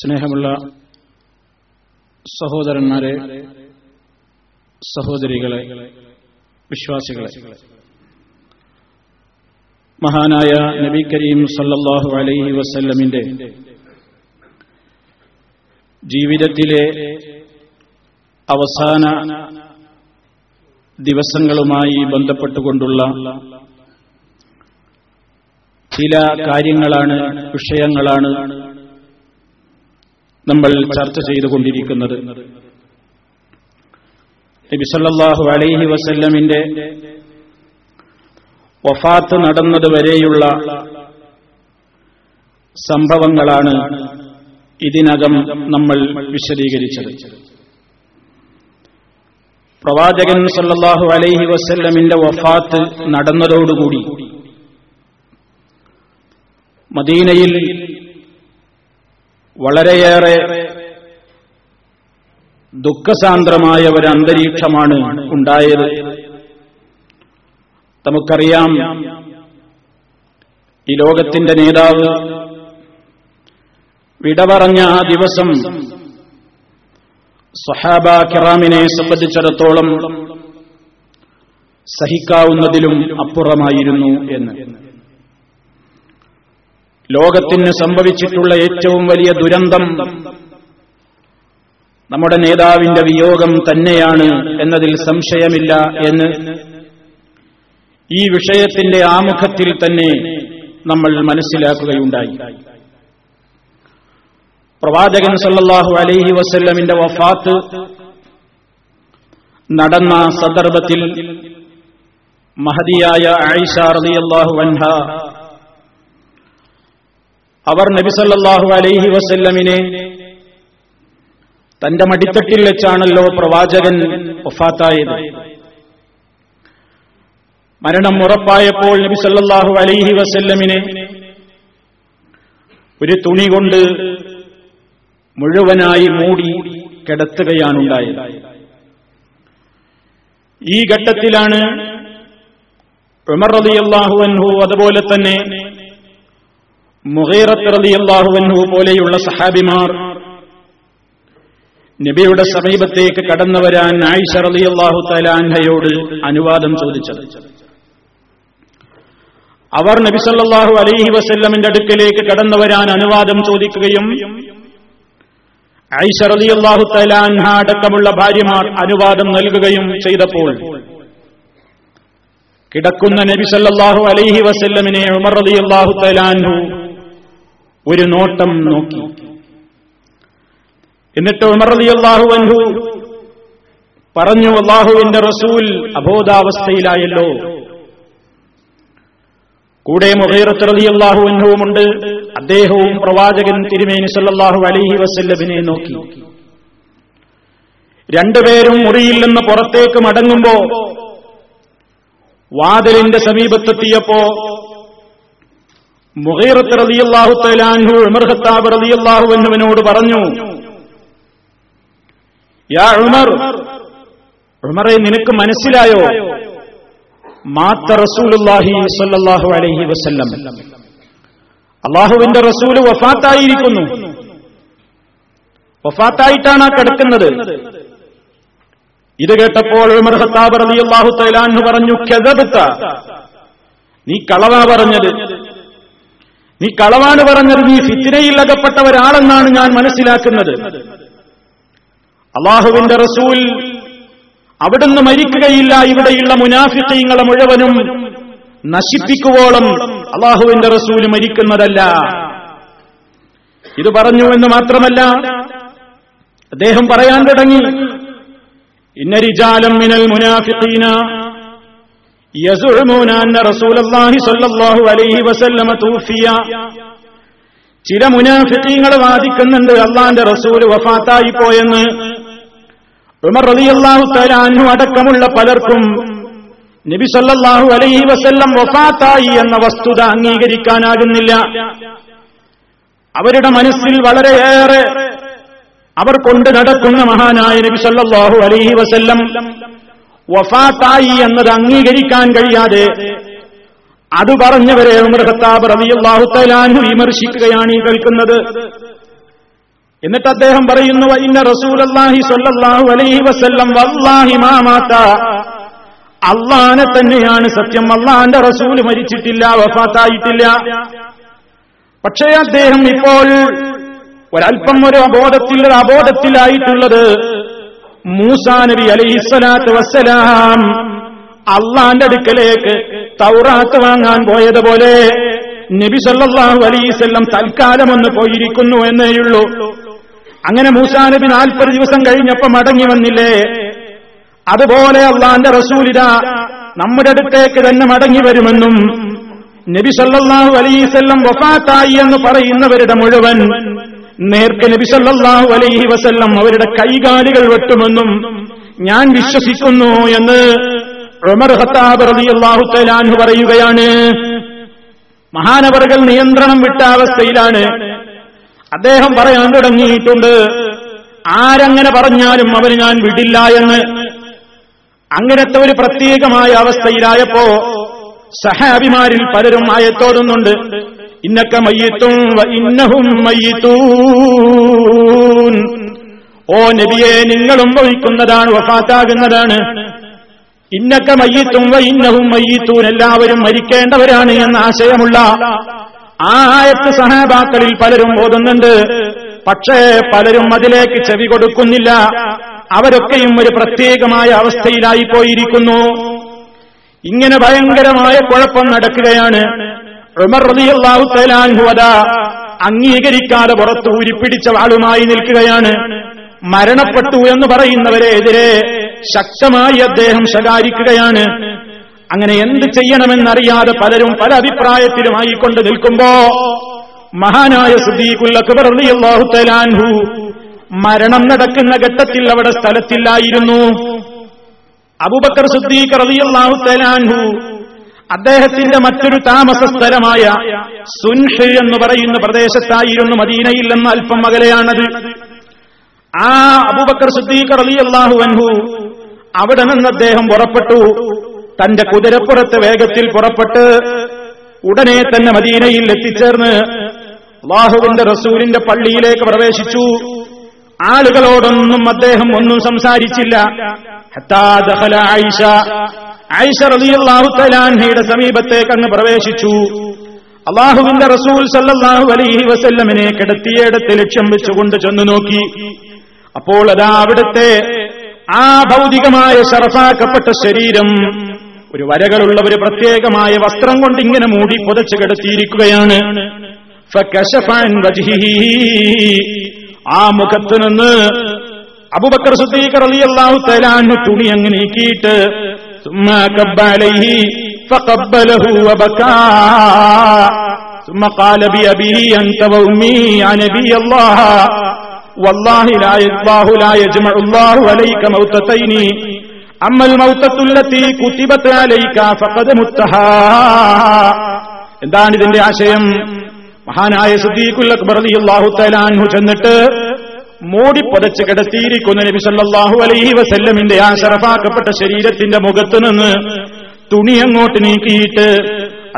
സ്നേഹമുള്ള സഹോദരന്മാരെ സഹോദരികളെ വിശ്വാസികളെ. മഹാനായ നബി കരീം സല്ലാഹു അലൈഹി വസല്ലമിന്റെ ജീവിതത്തിലെ അവസാന ദിവസങ്ങളുമായി ബന്ധപ്പെട്ടുകൊണ്ടുള്ള ചില കാര്യങ്ങളാണ് വിഷയങ്ങളാണ് നമ്മൾ ചർച്ച ചെയ്തുകൊണ്ടിരിക്കുന്നത്. നബിസല്ലാഹു അലൈഹി വസല്ലമിന്റെ വഫാത്ത് നടന്നതുവരെയുള്ള സംഭവങ്ങളാണ് ഇതിനകം നമ്മൾ വിശദീകരിച്ചത്. പ്രവാചകൻ സല്ലാഹു അലൈഹി വസല്ലമിന്റെ വഫാത്ത് നടന്നതോടുകൂടി മദീനയിൽ വളരെയേറെ ദുഃഖസാന്ദ്രമായ ഒരു അന്തരീക്ഷമാണ് ഉണ്ടായത്. നമുക്കറിയാം ഈ ലോകത്തിന്റെ നേതാവ് വിട പറഞ്ഞ ആ ദിവസം സഹാബ കിറാമിനെ സംബന്ധിച്ചിടത്തോളം സഹിക്കാവുന്നതിലും അപ്പുറമായിരുന്നു എന്ന്. ലോകത്തിന് സംഭവിച്ചിട്ടുള്ള ഏറ്റവും വലിയ ദുരന്തം നമ്മുടെ നേതാവിന്റെ വിയോഗം തന്നെയാണ് എന്നതിൽ സംശയമില്ല എന്ന് ഈ വിഷയത്തിന്റെ ആമുഖത്തിൽ തന്നെ നമ്മൾ മനസ്സിലാക്കുകയുണ്ടായി. പ്രവാചകൻ സല്ലാഹു അലൈഹി വസല്ലമിന്റെ വഫാത്ത് നടന്ന സന്ദർഭത്തിൽ മഹതിയായ ആയിഷ റളിയല്ലാഹു അൻഹ അവർ നബിസല്ലാഹു അലൈഹി വസല്ലമിനെ തന്റെ മടിത്തട്ടിൽ വെച്ചാണല്ലോ പ്രവാചകൻ ഒഫാത്തായത് മരണം ഉറപ്പായപ്പോൾ നബി സല്ലല്ലാഹു അലൈഹി വസല്ലമിനെ ഒരു തുണി കൊണ്ട് മുഴുവനായി മൂടി കിടത്തുകയാണുണ്ടായത്. ഈ ഘട്ടത്തിലാണ് ഉമർ റളിയല്ലാഹു അൻഹു അതുപോലെ തന്നെ മുഹീറത്ത് റളിയല്ലാഹു അൻഹു പോലെയുള്ള സഹാബിമാർ നബിയുടെ സമീപത്തേക്ക് കടന്നു വരാൻ ആയിഷ റളിയല്ലാഹു തലാൻഹയോട് അനുവാദം ചോദിച്ചത്. അവർ നബി സല്ലല്ലാഹു അലൈഹി വസല്ലമിന്റെ അടുക്കലേക്ക് കടന്നു വരാൻ അനുവാദം ചോദിക്കുകയും ആയിഷ റളിയല്ലാഹു തലാൻഹ അടക്കമുള്ള ഭാര്യമാർ അനുവാദം നൽകുകയും ചെയ്തപ്പോൾ കിടക്കുന്ന നബി സല്ലല്ലാഹു അലൈഹി വസല്ലമിനെ ഉമർ റളിയല്ലാഹു തലാൻഹു ഒരു നോട്ടം നോക്കി. എന്നിട്ട് ഉമർ അള്ളാഹു അൻഹു പറഞ്ഞു അള്ളാഹുവിന്റെ റസൂൽ അബോധാവസ്ഥയിലായല്ലോ. കൂടെ മുഹൈറത്ത് അള്ളാഹു അൻഹുവുമുണ്ട്. അദ്ദേഹവും പ്രവാചകൻ തിരുമേനി സല്ലാഹു അലൈഹി വസല്ലബിനെ നോക്കി. രണ്ടുപേരും മുറിയിൽ നിന്ന് പുറത്തേക്ക് മടങ്ങുമ്പോ വാതിലിന്റെ സമീപത്തെത്തിയപ്പോ മുഹൈറത്ത് റളിയല്ലാഹു തലാൻഹു ഉമർ ഖത്താബ് റളിയല്ലാഹു അൻഹുവിനോട് പറഞ്ഞു യാ ഉമർ ഉമറെ നിനക്ക് മനസ്സിലായോ? മാത്ത റസൂലുള്ളാഹി സ്വല്ലല്ലാഹു അലൈഹി വസല്ലം. അള്ളാഹുവിന്റെ റസൂൽ വഫാത്തായിരിക്കുന്നു. വഫാത്തായിട്ടാണ് ആ കിടക്കുന്നത്. ഇത് കേട്ടപ്പോൾ ഉമർ ഖത്താബ് റളിയല്ലാഹു തൈലാൻ പറഞ്ഞു കെതബത്ത നീ കളവാ പറഞ്ഞത്. നീ കളവാണ് പറഞ്ഞത് നീ ഫിത്തിനയിൽ അകപ്പെട്ട ഒരാളെന്നാണ് ഞാൻ മനസ്സിലാക്കുന്നത്. അള്ളാഹുവിന്റെ റസൂൽ അവിടുന്ന് മരിക്കുകയില്ല ഇവിടെയുള്ള മുനാഫിക്കീങ്ങളെ മുഴുവനും നശിപ്പിക്കുവോളം അള്ളാഹുവിന്റെ റസൂൽ മരിക്കുന്നതല്ല. ഇത് പറഞ്ഞു എന്ന് മാത്രമല്ല അദ്ദേഹം പറയാൻ തുടങ്ങി ഇന്നരിജാലം മിനൽ മുനാഫിഖീന ചില മുനാഫിക്കീങ്ങൾ വാദിക്കുന്നുണ്ട് അള്ളാന്റെ റസൂൽ വഫാത്തായി പോയെന്ന് ഉമർ റളിയല്ലാഹു അള്ളാഹു അടക്കമുള്ള പലർക്കും നബി സല്ലാഹു അലൈഹി വസല്ലം വഫാത്തായി എന്ന വസ്തുത അംഗീകരിക്കാനാകുന്നില്ല. അവരുടെ മനസ്സിൽ വളരെയേറെ അവർ കൊണ്ട് നടക്കുന്ന മഹാനായ നബി സല്ലാഹു അലൈഹി വസല്ലം വഫാത്തായി എന്നത് അംഗീകരിക്കാൻ കഴിയാതെ അത് പറഞ്ഞവരെ ഉമർ ഖത്താബ് റളിയല്ലാഹു തആല അൻഹു വിമർശിക്കുകയാണ് ഈ കേൾക്കുന്നത്. എന്നിട്ട് അദ്ദേഹം പറയുന്നു ഇന്ന റസൂലല്ലാഹി സ്വല്ലല്ലാഹു അലൈഹി വസല്ലം വല്ലാഹി മാ മാത. അള്ളാനെ തന്നെയാണ് സത്യം. അള്ളാന്റെ റസൂൽ മരിച്ചിട്ടില്ല വഫാത്തായിട്ടില്ല. പക്ഷേ അദ്ദേഹം ഇപ്പോൾ ഒരല്പം ഒരു അബോധത്തിൽ ഒരു അബോധത്തിലായിട്ടുള്ളത് മൂസാ നബി അലൈഹിസ്സലാത്ത് വസ്സലാം അള്ളാന്റെ അടുക്കലേക്ക് തൗറാത്ത് വാങ്ങാൻ പോയതുപോലെ നബി സല്ലല്ലാഹു അലൈഹിസ്സല്ലം തൽക്കാലം ഒന്ന് പോയിരിക്കുന്നു എന്നേയുള്ളൂ. അങ്ങനെ മൂസാ നബി നാൽപ്പത് ദിവസം കഴിഞ്ഞപ്പോ മടങ്ങി വന്നില്ലേ? അതുപോലെ അള്ളാന്റെ റസൂലിത നമ്മുടെ അടുത്തേക്ക് തന്നെ മടങ്ങി വരുമെന്നും നബി സല്ലല്ലാഹു അലൈഹിസ്സല്ലം വഫാത്തായി എന്ന് പറയുന്നവരുടെ മുഴുവൻ നേർക്ക് നബി സല്ലല്ലാഹു അലൈഹി വസല്ലം അവരുടെ കൈകാലുകൾ വെട്ടുമെന്നും ഞാൻ വിശ്വസിക്കുന്നു എന്ന് ഉമർ ഹത്താബ് റളിയല്ലാഹു അൻഹു പറയുകയാണ്. മഹാനവറുകൾ നിയന്ത്രണം വിട്ട അവസ്ഥയിലാണ്. അദ്ദേഹം പറയാൻ തുടങ്ങിയിട്ടുണ്ട് ആരങ്ങനെ പറഞ്ഞാലും അവന് ഞാൻ വിടില്ല എന്ന്. അങ്ങനത്തെ ഒരു പ്രത്യേകമായ അവസ്ഥയിലായപ്പോ സഹാബിമാരിൽ പലരും ആയത്തോടുന്നുണ്ട്. ഇന്നക്ക മയ്യത്തും ഇന്നഹും മയ്യത്തൂൻ ഓ നബിയെ നിങ്ങളും വഹിക്കുന്നതാണ് വഫാത്താകുന്നതാണ്. ഇന്നക്ക മയ്യത്തും ഇന്നഹും മയ്യത്തൂൻ എല്ലാവരും മരിക്കേണ്ടവരാണ് എന്ന ആശയമുള്ള ആയത്ത് സഹാബാക്കളിൽ പലരും ഓതുന്നുണ്ട്. പക്ഷേ പലരും അതിലേക്ക് ചെവി കൊടുക്കുന്നില്ല. അവരൊക്കെയും ഒരു പ്രത്യേകമായ അവസ്ഥയിലായി പോയിരിക്കുന്നു. ഇങ്ങനെ ഭയങ്കരമായ കുഴപ്പം നടക്കുകയാണ്. റളിയല്ലാഹു അംഗീകരിക്കാതെ പുറത്ത് ഉരുപ്പിടിച്ച വാളുമായി നിൽക്കുകയാണ്. മരണപ്പെട്ടു എന്ന് പറയുന്നവരെ എതിരെ ശക്തമായി അദ്ദേഹം ശകാരിക്കുകയാണ്. അങ്ങനെ എന്ത് ചെയ്യണമെന്നറിയാതെ പലരും പല അഭിപ്രായത്തിലുമായി കൊണ്ട് നിൽക്കുമ്പോ മഹാനായ സുദീഖുല്ലാഹു തലാൻഹു മരണം നടക്കുന്ന ഘട്ടത്തിൽ അവിടെ സ്ഥലത്തില്ലായിരുന്നു. അബുബക്കർ സുദ്ദീഖ് റളിയല്ലാഹു അദ്ദേഹത്തിന്റെ മറ്റൊരു താമസ സ്ഥലമായ സുൻഷി എന്ന് പറയുന്ന പ്രദേശത്തായിരുന്നു മദീനയിൽ നിന്ന് അല്പം അകലെയാണത്. ആ അബൂബക്കർ അലി അള്ളാഹു അൻഹു അവിടെ നിന്ന് അദ്ദേഹം പുറപ്പെട്ടു. തന്റെ കുതിരപ്പുറത്ത് വേഗത്തിൽ പുറപ്പെട്ട് ഉടനെ തന്നെ മദീനയിൽ എത്തിച്ചേർന്ന് അള്ളാഹുവിന്റെ റസൂലിന്റെ പള്ളിയിലേക്ക് പ്രവേശിച്ചു. ആളുകളോടൊന്നും അദ്ദേഹം ഒന്നും സംസാരിച്ചില്ല. ആയിഷ. ആയിഷ റളിയല്ലാഹു തആലാൻഹയുടെ സമീപത്തേക്ക് അങ്ങ് പ്രവേശിച്ചു. അള്ളാഹുവിന്റെ റസൂൽ സല്ലാഹു അലൈഹി വസല്ലമിനെ കിടത്തിയിടത്ത് ലക്ഷ്യം വെച്ചുകൊണ്ട് ചെന്നു നോക്കി. അപ്പോൾ അതാ അവിടുത്തെ ആ ഭൗതികമായ ഷറഫാക്കപ്പെട്ട ശരീരം ഒരു വരകളുള്ള ഒരു പ്രത്യേകമായ വസ്ത്രം കൊണ്ട് ഇങ്ങനെ മൂടി പുതച്ചു കിടത്തിയിരിക്കുകയാണ്. ആ മുഖത്ത് നിന്ന് അബുബക്കർ സുദ്ദീഖർ തആല അൻഹു തുണി അങ്ങ് നീക്കിയിട്ട് ثم كب عليه فقبله وبكى ثم قال بأبيه أنت وأمي يا نبي الله والله لا الله لا يجمع الله عليك موتتين أما الموتة التي كتبت عليك فقد متها എന്താണ് ഇതിന്റെ ആശയം മഹാനായ സുദ്ദീഖുൽ അക്ബർ റളിയല്ലാഹു തആല അൻഹു ചെന്നിട്ട് മൂടി പുതച്ച് കിടത്തിയിരിക്കുന്ന നബി സല്ലല്ലാഹു അലൈഹി വസല്ലമിന്റെ ആ ശറഫാക്കപ്പെട്ട ശരീരത്തിന്റെ മുഖത്തു നിന്ന് തുണി അങ്ങോട്ട് നീക്കിയിട്ട്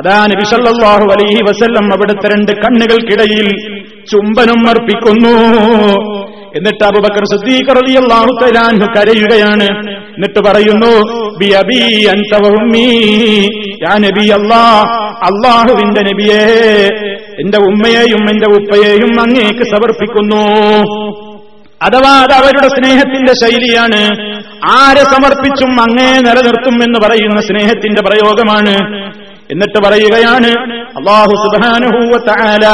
അതാ നബി സല്ലല്ലാഹു അലൈഹി വസല്ലം അവിടുത്തെ രണ്ട് കണ്ണുകൾക്കിടയിൽ ചുംബനം അർപ്പിക്കുന്നു. എന്നിട്ട് അബുബക്കർ സിദ്ദീഖ് റളിയല്ലാഹു തആല കരയുകയാണ്. എന്നിട്ട് പറയുന്നു ബി അബി യാ നബിയേ എന്റെ ഉമ്മയെയും എന്റെ ഉപ്പയെയും അങ്ങേക്ക് സമർപ്പിക്കുന്നു. അഥവാ അത് അവരുടെ സ്നേഹത്തിന്റെ ശൈലിയാണ്. ആരെ സമർപ്പിച്ചും അങ്ങേ നിലനിർത്തും എന്ന് പറയുന്ന സ്നേഹത്തിന്റെ പ്രയോഗമാണ്. എന്നിട്ട് പറയുകയാണ് അള്ളാഹു സുബാനുഹൂവ തആല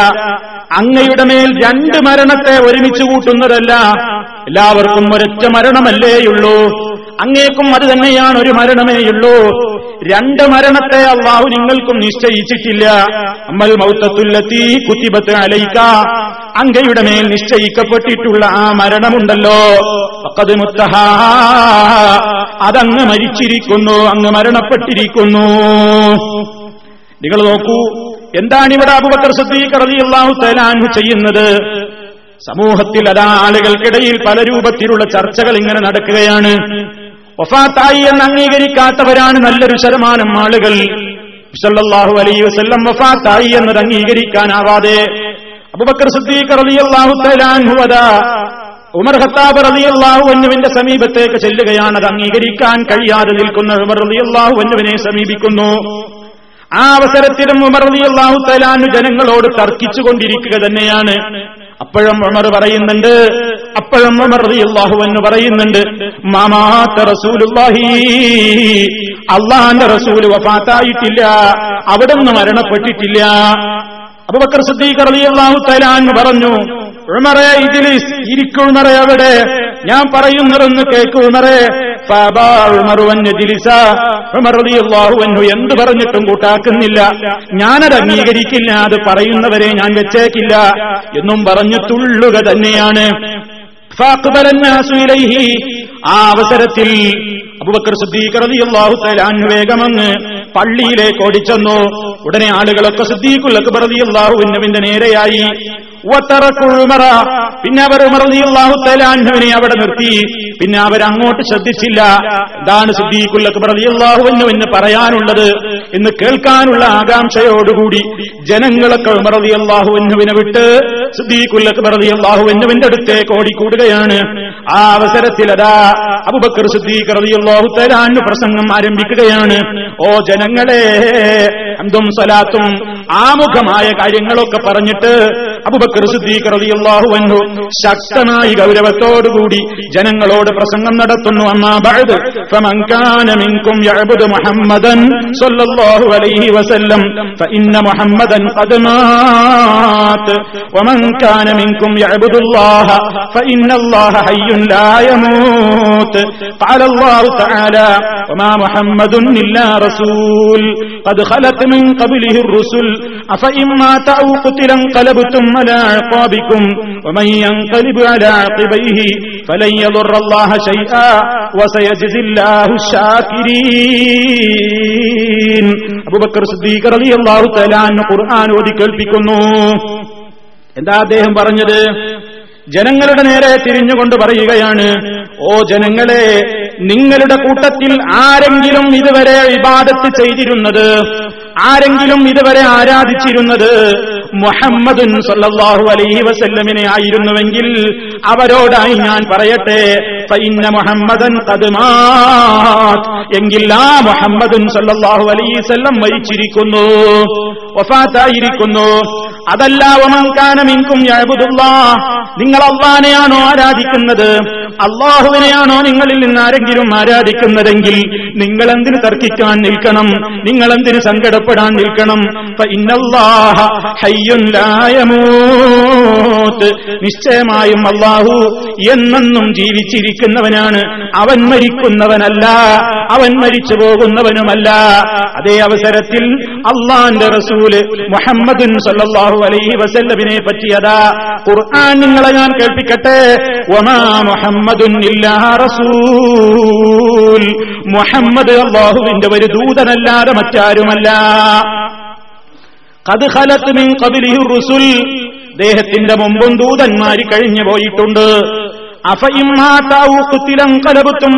അങ്ങയുടെ മേൽ രണ്ട് മരണത്തെ ഒരുമിച്ച് കൂട്ടുന്നതല്ല. എല്ലാവർക്കും ഒരൊറ്റ മരണമല്ലേയുള്ളൂ അങ്ങേക്കും അത് തന്നെയാണ് ഒരു മരണമേയുള്ളൂ രണ്ട് മരണത്തെ അള്ളാഹു നിങ്ങൾക്കും നിശ്ചയിച്ചിട്ടില്ല. അമ്മൽ മൗത്തത്തുല്ലത്തി കുത്തിബത്ത് അലയിക്ക അങ്ങയുടെ മേൽ നിശ്ചയിക്കപ്പെട്ടിട്ടുള്ള ആ മരണമുണ്ടല്ലോ. പക്കത് മുത്തഹ. അതങ്ങ് മരിച്ചിരിക്കുന്നു അങ്ങ് മരണപ്പെട്ടിരിക്കുന്നു. നിങ്ങൾ നോക്കൂ എന്താണ് ഇവിടെ അബുബക്കർ സദ്ദീഖ് റളിയല്ലാഹു തആലാൻഹു ചെയ്യുന്നത്? സമൂഹത്തിൽ അതാ ആളുകൾക്കിടയിൽ പല രൂപത്തിലുള്ള ചർച്ചകൾ ഇങ്ങനെ നടക്കുകയാണ്. വഫാത്തായി എന്ന് അംഗീകരിക്കാത്തവരാണ് നല്ലൊരു ശതമാനം ആളുകൾ. സല്ലല്ലാഹു അലൈഹി വസ്ല്ലം വഫാത്തായി എന്നത് അംഗീകരിക്കാനാവാതെ അബുബക്കർ സിദ്ദീഖ് റളിയല്ലാഹു തലാൻഹുവദ ഉമർ ഖത്താബ് റളിയല്ലാഹു അൻഹുവിന്റെ സമീപത്തേക്ക് ചെല്ലുകയാണ് അത് അംഗീകരിക്കാൻ കഴിയാതെ നിൽക്കുന്ന. ഉമർ റളിയല്ലാഹു അൻഹുവിനെ സമീപിക്കുന്നു. ആ അവസരത്തിലും ഉമർ റളിയല്ലാഹു അൻഹു ജനങ്ങളോട് തർക്കിച്ചുകൊണ്ടിരിക്കുക തന്നെയാണ്. അപ്പോഴും ഉമർ പറയുന്നുണ്ട്. അപ്പോഴും ഉമർ അള്ളാഹു എന്ന് പറയുന്നുണ്ട്. മാമാത്ത റസൂലുള്ളാഹി. അള്ളാന്റെ റസൂൽ വഫാത്തായിട്ടില്ല. അവിടെ നിന്ന് മരണപ്പെട്ടിട്ടില്ല. അബൂബക്കർ സിദ്ദീഖ് അള്ളാഹു തആല അൻഹു പറഞ്ഞു ഉമറേ ഇതിലിസ് ഇരിക്കു ഉമറെ അവിടെ. ഞാൻ പറയുന്നതെന്ന് കേക്ക് എന്ത് പറഞ്ഞിട്ടും കൂട്ടാക്കുന്നില്ല. ഞാനത് അംഗീകരിക്കില്ല അത് പറയുന്നവരെ ഞാൻ വെച്ചേക്കില്ല. എന്നും പറഞ്ഞു തുള്ളുക തന്നെയാണ്. ആ അവസരത്തിൽ അബുബക്കർ സിദ്ദീഖ് റളിയല്ലാഹു വേഗമെന്ന് പള്ളിയിലേക്ക് ഓടിച്ചെന്നു. ഉടനെ ആളുകളൊക്കെ സിദ്ദീഖുൽ അക്ബർ റളിയല്ലാഹു അൻഹുവിന്റെ നേരെയായി. പിന്നെ അവർ ഉമർ റളിയല്ലാഹു തആല അവിടെ നിർത്തി. പിന്നെ അവർ അങ്ങോട്ട് ശ്രദ്ധിച്ചില്ല. അക്ബർ റളിയല്ലാഹു അൻഹുവിന് പറയാനുള്ളത്. എന്ന് കേൾക്കാനുള്ള ആകാംക്ഷയോടുകൂടി ജനങ്ങളൊക്കെ ഉമർ റളിയല്ലാഹു അൻഹുവിനെ വിട്ട് റളിയല്ലാഹു അൻഹുവിന്റെ അടുത്തേക്ക് ഓടിക്കൂടുകയാണ്. ആ അവസരത്തിൽ അതാ അബുബക്കർ സിദ്ദീഖ് റളിയല്ലാഹു തആല പ്രസംഗം ആരംഭിക്കുകയാണ്. ഓ ജനങ്ങളെ അന്തും സലാത്തും ആമുഖമായ കാര്യങ്ങളൊക്കെ പറഞ്ഞിട്ട് അബുബക്കർ സിദ്ദീഖ് റളിയല്ലാഹു അൻഹു ശക്തമായി ഗൗരവത്തോടുകൂടി ജനങ്ങളോട് പ്രസംഗം നടത്തുന്നു അമ്മാ ബഅദ് ഫമൻ കാന മിൻകും യഅബുദു മുഹമ്മദൻ സ്വല്ലല്ലാഹു അലൈഹി വസല്ലം ഫഇന്ന മുഹമ്മദൻ ഖദ് മാത് വമൻ കാന മിൻകും യഅബുദു അല്ലാഹ ഫഇന്ന അല്ലാഹ ഹയ്യുൻ ലാ യമൂത് قال الله تعالى وما محمد إلا رسول قد خلت من قبله الرسل أفإن مات أو قتل انقلبتم على عقابكم ومن ينقلب على عقبيه فلن يضر الله شيئا وسيجزي الله الشاكرين أبو بكر صديق رضي الله تعالى عنه ഖുർആൻ ഓതി കേൾപ്പിക്കുന്നു എന്താ അദ്ദേഹം പറഞ്ഞത് ജനങ്ങളുടെ നേരെ തിരിഞ്ഞുകൊണ്ട് പറയുകയാണ് ഓ ജനങ്ങളെ നിങ്ങളുടെ കൂട്ടത്തിൽ ആരെങ്കിലും ഇതുവരെ ഇബാദത്ത് ചെയ്തിരുന്നത് ആരെങ്കിലും ഇതുവരെ ആരാധിച്ചിരുന്നത് മുഹമ്മദുൻ സല്ലാഹു അലൈഹി വസല്ലമിനെ ആയിരുന്നുവെങ്കിൽ അവരോടായി ഞാൻ പറയട്ടെ ഫൈന്ന മുഹമ്മദൻ എങ്കിൽ ആ മുഹമ്മദുൻ സല്ലാഹു അലൈഹി വസല്ലം മരിച്ചിരിക്കുന്നു വഫാത്തായിരിക്കുന്നു. അതല്ല യഅബുദുല്ലാ നിങ്ങൾ അള്ളാനെയാണോ ആരാധിക്കുന്നത്? അള്ളാഹുവിനെയാണോ നിങ്ങളിൽ നിന്ന് ആരെങ്കിലും ആരാധിക്കുന്നതെങ്കിൽ നിങ്ങൾ എന്തിന് തർക്കിക്കാൻ നിൽക്കണം? നിങ്ങൾ എന്തിന് സങ്കടപ്പെടാൻ നിൽക്കണം? നിശ്ചയമായും അള്ളാഹു എന്നെന്നും ജീവിച്ചിരിക്കുന്നവനാണ്. അവൻ മരിക്കുന്നവനല്ല അവൻ മരിച്ചു പോകുന്നവനുമല്ല. അതേ അവസരത്തിൽ അള്ളാന്റെ റസൂൽ മുഹമ്മദുൻ സല്ലല്ലാഹു അലൈഹി വസല്ലമിനെ പറ്റിയതാ ഖുർആൻ നിങ്ങളെ ഞാൻ കേൾപ്പിക്കട്ടെ. വമാ മുഹമ്മദുൻ ഇല്ലാ റസൂൽ. മുഹമ്മദ് അള്ളാഹുവിന്റെ ഒരു ദൂതനല്ലാതെ മറ്റാരുമല്ല. കത് ഖലത്ത് മിൻ ഖബലിഹി റുസുൽ. ദേഹത്തിന്റെ മുമ്പും ദൂതന്മാർ കഴിഞ്ഞു പോയിട്ടുണ്ട്.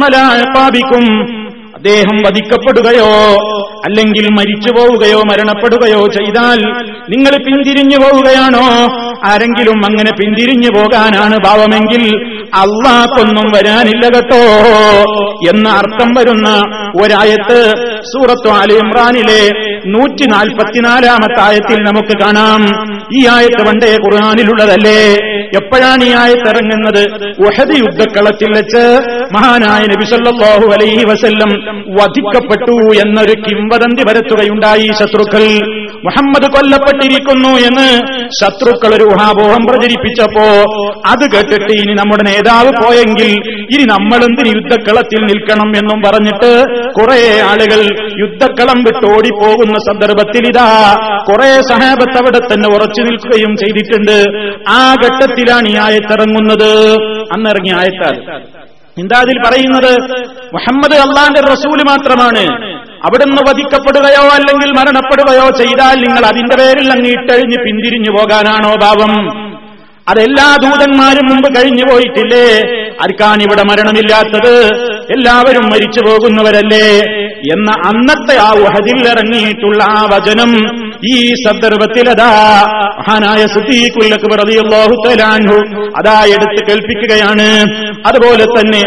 മലാപ്പാപിക്കും അദ്ദേഹം വധിക്കപ്പെടുകയോ അല്ലെങ്കിൽ മരിച്ചു പോവുകയോ മരണപ്പെടുകയോ ചെയ്താൽ നിങ്ങൾ പിന്തിരിഞ്ഞു പോവുകയാണോ? ആരെങ്കിലും അങ്ങനെ പിന്തിരിഞ്ഞു പോകാനാണ് ഭാവമെങ്കിൽ അള്ളാഹ്ക്കൊന്നും വരാനില്ല കേട്ടോ. എന്ന അർത്ഥം വരുന്ന ഒരായത്ത് സൂറത്ത് അലി ഇമ്രാനിലെ നൂറ്റി നാൽപ്പത്തിനാലാമത്തെ ആയത്തിൽ നമുക്ക് കാണാം. ഈ ആയത്ത് വണ്ടേ ഖുർആാനിലുള്ളതല്ലേ? എപ്പോഴാണ് ഈ ആയത്ത് ഇറങ്ങുന്നത്? ഉഹദ് യുദ്ധക്കളത്തിൽ വെച്ച് മഹാനായ നബിസല്ലാഹു അലൈഹി വസല്ലം വധിക്കപ്പെട്ടു എന്നൊരു കിംവദന്തി വരത്തുകയുണ്ടായി ശത്രുക്കൾ. മുഹമ്മദ് കൊല്ലപ്പെട്ടിരിക്കുന്നു എന്ന് ശത്രുക്കൾ ഒരു ഊഹാപോഹം പ്രചരിപ്പിച്ചപ്പോ അത് കേട്ടിട്ട് ഇനി നമ്മുടെ നേതാവ് പോയെങ്കിൽ ഇനി നമ്മളെന്തിന് യുദ്ധക്കളത്തിൽ നിൽക്കണം എന്നും പറഞ്ഞിട്ട് കുറെ ആളുകൾ യുദ്ധക്കളം വിട്ട് ഓടിപ്പോകുന്ന സന്ദർഭത്തിൽ ഇതാ കുറെ സഹാബത്ത് അവിടെ തന്നെ ഉറച്ചു നിൽക്കുകയും ചെയ്തിട്ടുണ്ട്. ആ ഘട്ടത്തിലാണ് ഈ ആയത്തിറങ്ങുന്നത്. അന്നിറങ്ങിയ ആയത്താൽ. എന്താ അതിൽ പറയുന്നത്? മുഹമ്മദ് അള്ളാന്റെ റസൂൽ മാത്രമാണ്. അവിടുന്ന് വധിക്കപ്പെടുകയോ അല്ലെങ്കിൽ മരണപ്പെടുകയോ ചെയ്താൽ നിങ്ങൾ അതിന്റെ പേരിൽ അങ്ങ് ഇട്ടഴിഞ്ഞ് പിന്തിരിഞ്ഞു പോകാനാണോ ഭാവം അതെല്ലാ ദൂതന്മാരും മുമ്പ് കഴിഞ്ഞു പോയിട്ടില്ലേ? ആർക്കാണ് ഇവിടെ മരണമില്ലാത്തത്? എല്ലാവരും മരിച്ചു പോകുന്നവരല്ലേ എന്ന അന്നത്തെ ആ ഉഹദിൽ ഇറങ്ങിയിട്ടുള്ള ആ വചനം ഈ സന്ദർഭത്തിലതാ മഹാനായ തആല അൻഹു അതാ എടുത്ത് കേൾപ്പിക്കുകയാണ്. അതുപോലെ തന്നെ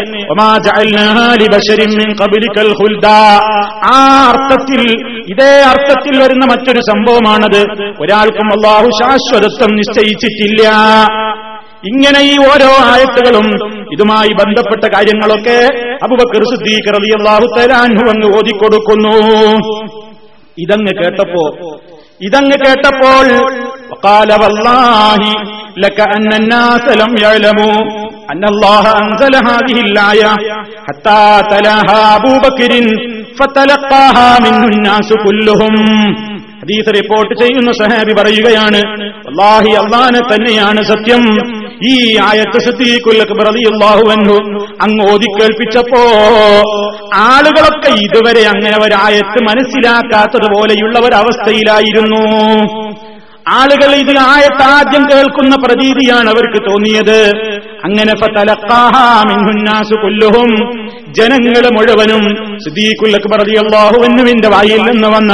ആ അർത്ഥത്തിൽ ഇതേ അർത്ഥത്തിൽ വരുന്ന മറ്റൊരു സംഭവമാണത്. ഒരാൾക്കും അള്ളാഹു ശാശ്വതത്വം നിശ്ചയിച്ചിട്ടില്ല. ഇങ്ങനെ ഈ ഓരോ ആയത്തുകളും ഇതുമായി ബന്ധപ്പെട്ട കാര്യങ്ങളൊക്കെ അബുബക്കർ സിദ്ദീഖ് റളിയല്ലാഹു തആല അൻഹു അങ്ങ് ഓതിക്കൊടുക്കുന്നു ഇതങ്ങ് കേട്ടപ്പോ ഇതങ്ങ് കേട്ടപ്പോൾ وقال والله لك أن الناس لم يعلموا أن الله أنزل هذه الآية حتى تلاها أبو بكر فتلقاها منه الناس كلهم ഹദീസ് റിപ്പോർട്ട് ചെയ്യുന്ന സഹാബി പറയുകയാണ് അള്ളാഹി അള്ളാനെ തന്നെയാണ് സത്യം. ഈ ആയത്ത് സദ്ദീഖുല്ലാഹു അങ്ങ് ഓതിക്കേൾപ്പിച്ചപ്പോ ആളുകളൊക്കെ ഇതുവരെ അങ്ങനെ ഒരായത്ത് മനസ്സിലാക്കാത്തതുപോലെയുള്ള ഒരവസ്ഥയിലായിരുന്നു. ആളുകൾ ഇത് ആയത്ത് ആദ്യം കേൾക്കുന്ന പ്രതീതിയാണ് അവർക്ക് തോന്നിയത്. അങ്ങനെ ഫതലഖാഹാമിൻഹുന്നാസു കുല്ലുഹും ജനങ്ങൾ മുഴുവനും സിദ്ദീഖുല്ലക്ബറിയാഹുവിന്റെ വായിൽ നിന്ന് വന്ന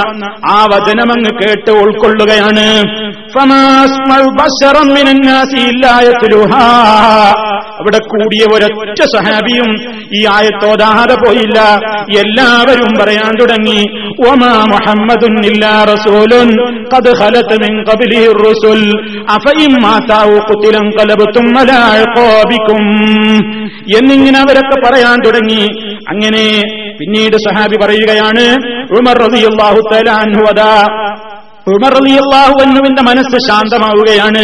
ആ വചനം അങ്ങ് കേട്ട് ഉൾക്കൊള്ളുകയാണ്. അവിടെ കൂടിയ ഒരൊറ്റ സഹാബിയും ഈ ആയത്തോതാതെ പോയില്ല. എല്ലാവരും പറയാൻ തുടങ്ങി ഒമാ മുഹമ്മദുൻ ഇല്ലാ റസൂലുൻ ഖദ് ഖലത് മിൻ ഖബ്ലിഹി الرسل അഫഇം മാതാഉ ഖുതിലൻ ഖലബതും അലാ ഇഖാബികും എന്നിങ്ങനെ അവരൊക്കെ പറയാൻ തുടങ്ങി അങ്ങനെ പിന്നീട് സഹാബി പറയുകയാണ് ഉമർ റളിയല്ലാഹു തആല അൻഹു അതാ ഉമർ റളിയല്ലാഹു അൻഹുവിന്റെ മനസ്സ് ശാന്തമാവുകയാണ്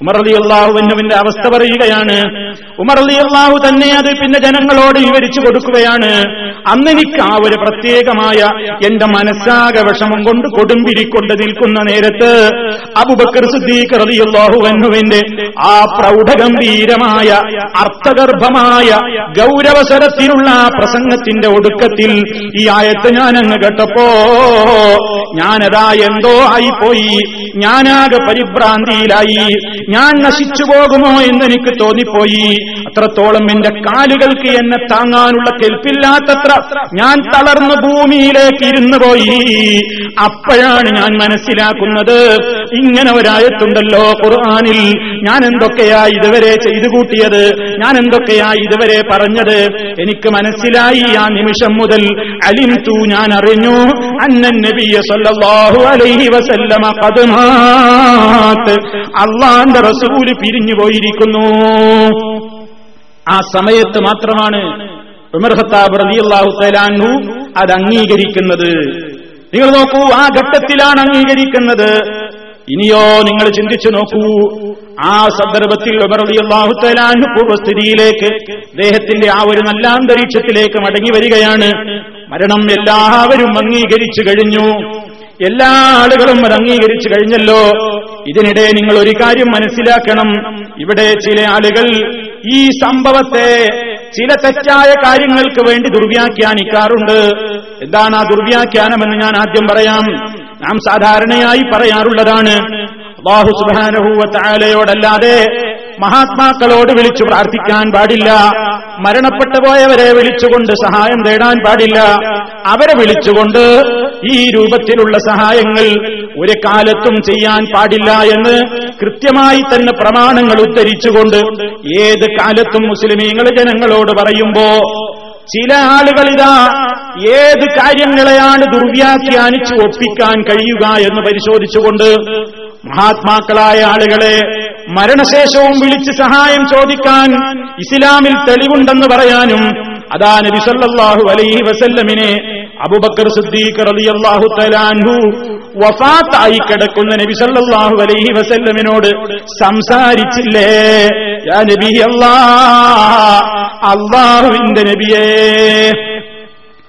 ഉമർ അലി അള്ളാഹുവിന്റെ അവസ്ഥ പറയുകയാണ്. ഉമർ അലി അള്ളാഹു തന്നെ അത് പിന്നെ ജനങ്ങളോട് വിവരിച്ചു കൊടുക്കുകയാണ്. അന്ന് എനിക്ക് ആ ഒരു പ്രത്യേകമായ എന്റെ മനസ്സാകെ വിഷമം കൊണ്ട് കൊടുമ്പിരിക്കൊണ്ട് നിൽക്കുന്ന നേരത്ത് അബുബക്കർ സിദ്ദീഖ് അലി അള്ളാഹുവിന്റെ ആ പ്രൗഢഗംഭീരമായ അർത്ഥഗർഭമായ ഗൗരവസരത്തിലുള്ള ആ പ്രസംഗത്തിന്റെ ഒടുക്കത്തിൽ ഈ ആയത്ത് ഞാൻ അങ്ങ് കേട്ടപ്പോ ഞാനതാ എന്തോ ആയിപ്പോയി. ഞാനാകെ പരിഭ്രാന്തിയിലായി. ഞാൻ നശിച്ചു പോകുമോ എന്നെനിക്ക് തോന്നിപ്പോയി. അത്രത്തോളം എന്റെ കാലുകൾക്ക് എന്നെ താങ്ങാനുള്ള കെൽപ്പില്ലാത്തത്ര ഞാൻ തളർന്നു ഭൂമിയിലേക്ക് ഇരുന്നു പോയി. അപ്പോഴാണ് ഞാൻ മനസ്സിലാക്കുന്നത് ഇങ്ങനെ ഒരായത്തുണ്ടല്ലോ ഖുർആാനിൽ. ഞാൻ എന്തൊക്കെയാ ഇതുവരെ ചെയ്തു കൂട്ടിയത്? ഞാൻ എന്തൊക്കെയാ ഇതുവരെ പറഞ്ഞത്? എനിക്ക് മനസ്സിലായി ആ നിമിഷം മുതൽ. അലിംതു ഞാൻ അറിഞ്ഞു. അന്നൻ നബിയ സല്ലല്ലാഹു അലൈഹി വസല്ലമ ഖദ്മാത്ത് അള്ളാന്റെ റസൂൽ പിരിഞ്ഞു പോയിരിക്കുന്നു. ആ സമയത്ത് മാത്രമാണ് ഉമർ തആലാഹു അത് അംഗീകരിക്കുന്നത്. നിങ്ങൾ നോക്കൂ ആ ഘട്ടത്തിലാണ് അംഗീകരിക്കുന്നത്. ഇനിയോ നിങ്ങൾ ചിന്തിച്ചു നോക്കൂ ആ സന്ദർഭത്തിൽ ഉമർ റളിയല്ലാഹു തആലാഹു പൂർവസ്ഥിതിയിലേക്ക് അദ്ദേഹത്തിന്റെ ആ ഒരു നല്ല അന്തരീക്ഷത്തിലേക്ക് മടങ്ങി വരികയാണ്. മരണം എല്ലാവരും അംഗീകരിച്ചു കഴിഞ്ഞു. എല്ലാ ആളുകളും അത് അംഗീകരിച്ചു കഴിഞ്ഞല്ലോ. ഇതിനിടെ നിങ്ങൾ ഒരു കാര്യം മനസ്സിലാക്കണം. ഇവിടെ ചില ആളുകൾ ഈ സംഭവത്തെ ചില തെറ്റായ കാര്യങ്ങൾക്ക് വേണ്ടി ദുർവ്യാഖ്യാനിക്കാറുണ്ട്. എന്താണ് ആ ദുർവ്യാഖ്യാനമെന്ന് ഞാൻ ആദ്യം പറയാം. നാം സാധാരണയായി പറയാറുള്ളതാണ്. അള്ളാഹു സുബാനഹൂവത്തായാലയോടല്ലാതെ മഹാത്മാക്കളോട് വിളിച്ചു പ്രാർത്ഥിക്കാൻ പാടില്ല. മരണപ്പെട്ടു പോയവരെ വിളിച്ചുകൊണ്ട് സഹായം തേടാൻ പാടില്ല. അവരെ വിളിച്ചുകൊണ്ട് ഈ രൂപത്തിലുള്ള സഹായങ്ങൾ ഒരു കാലത്തും ചെയ്യാൻ പാടില്ല എന്ന് കൃത്യമായി തന്നെ പ്രമാണങ്ങൾ ഉദ്ധരിച്ചുകൊണ്ട് ഏത് കാലത്തും മുസ്ലിമീങ്ങൾ ജനങ്ങളോട് പറയുമ്പോ ചില ആളുകളിതാ ഏത് കാര്യങ്ങളെയാണ് ദുർവ്യാഖ്യാനിച്ച് ഒപ്പിക്കാൻ കഴിയുക എന്ന് പരിശോധിച്ചുകൊണ്ട് മഹാത്മാക്കളായ ആളുകളെ മരണശേഷവും വിളിച്ച് സഹായം ചോദിക്കാൻ ഇസ്ലാമിൽ തെളിവുണ്ടെന്ന് പറയാനും അതാ നബി സല്ലല്ലാഹു അലൈഹി വസല്ലമിനെ അബൂബക്കർ സിദ്ദീഖ് റളിയല്ലാഹു തലാൻഹു വഫാത്തായി കിടക്കുന്ന നബി സല്ലല്ലാഹു അലൈഹി വസല്ലമിനോട് സംസാരിച്ചില്ലേ? യാ നബി അല്ലാഹ് അല്ലാഹുവിന്റെ നബിയേ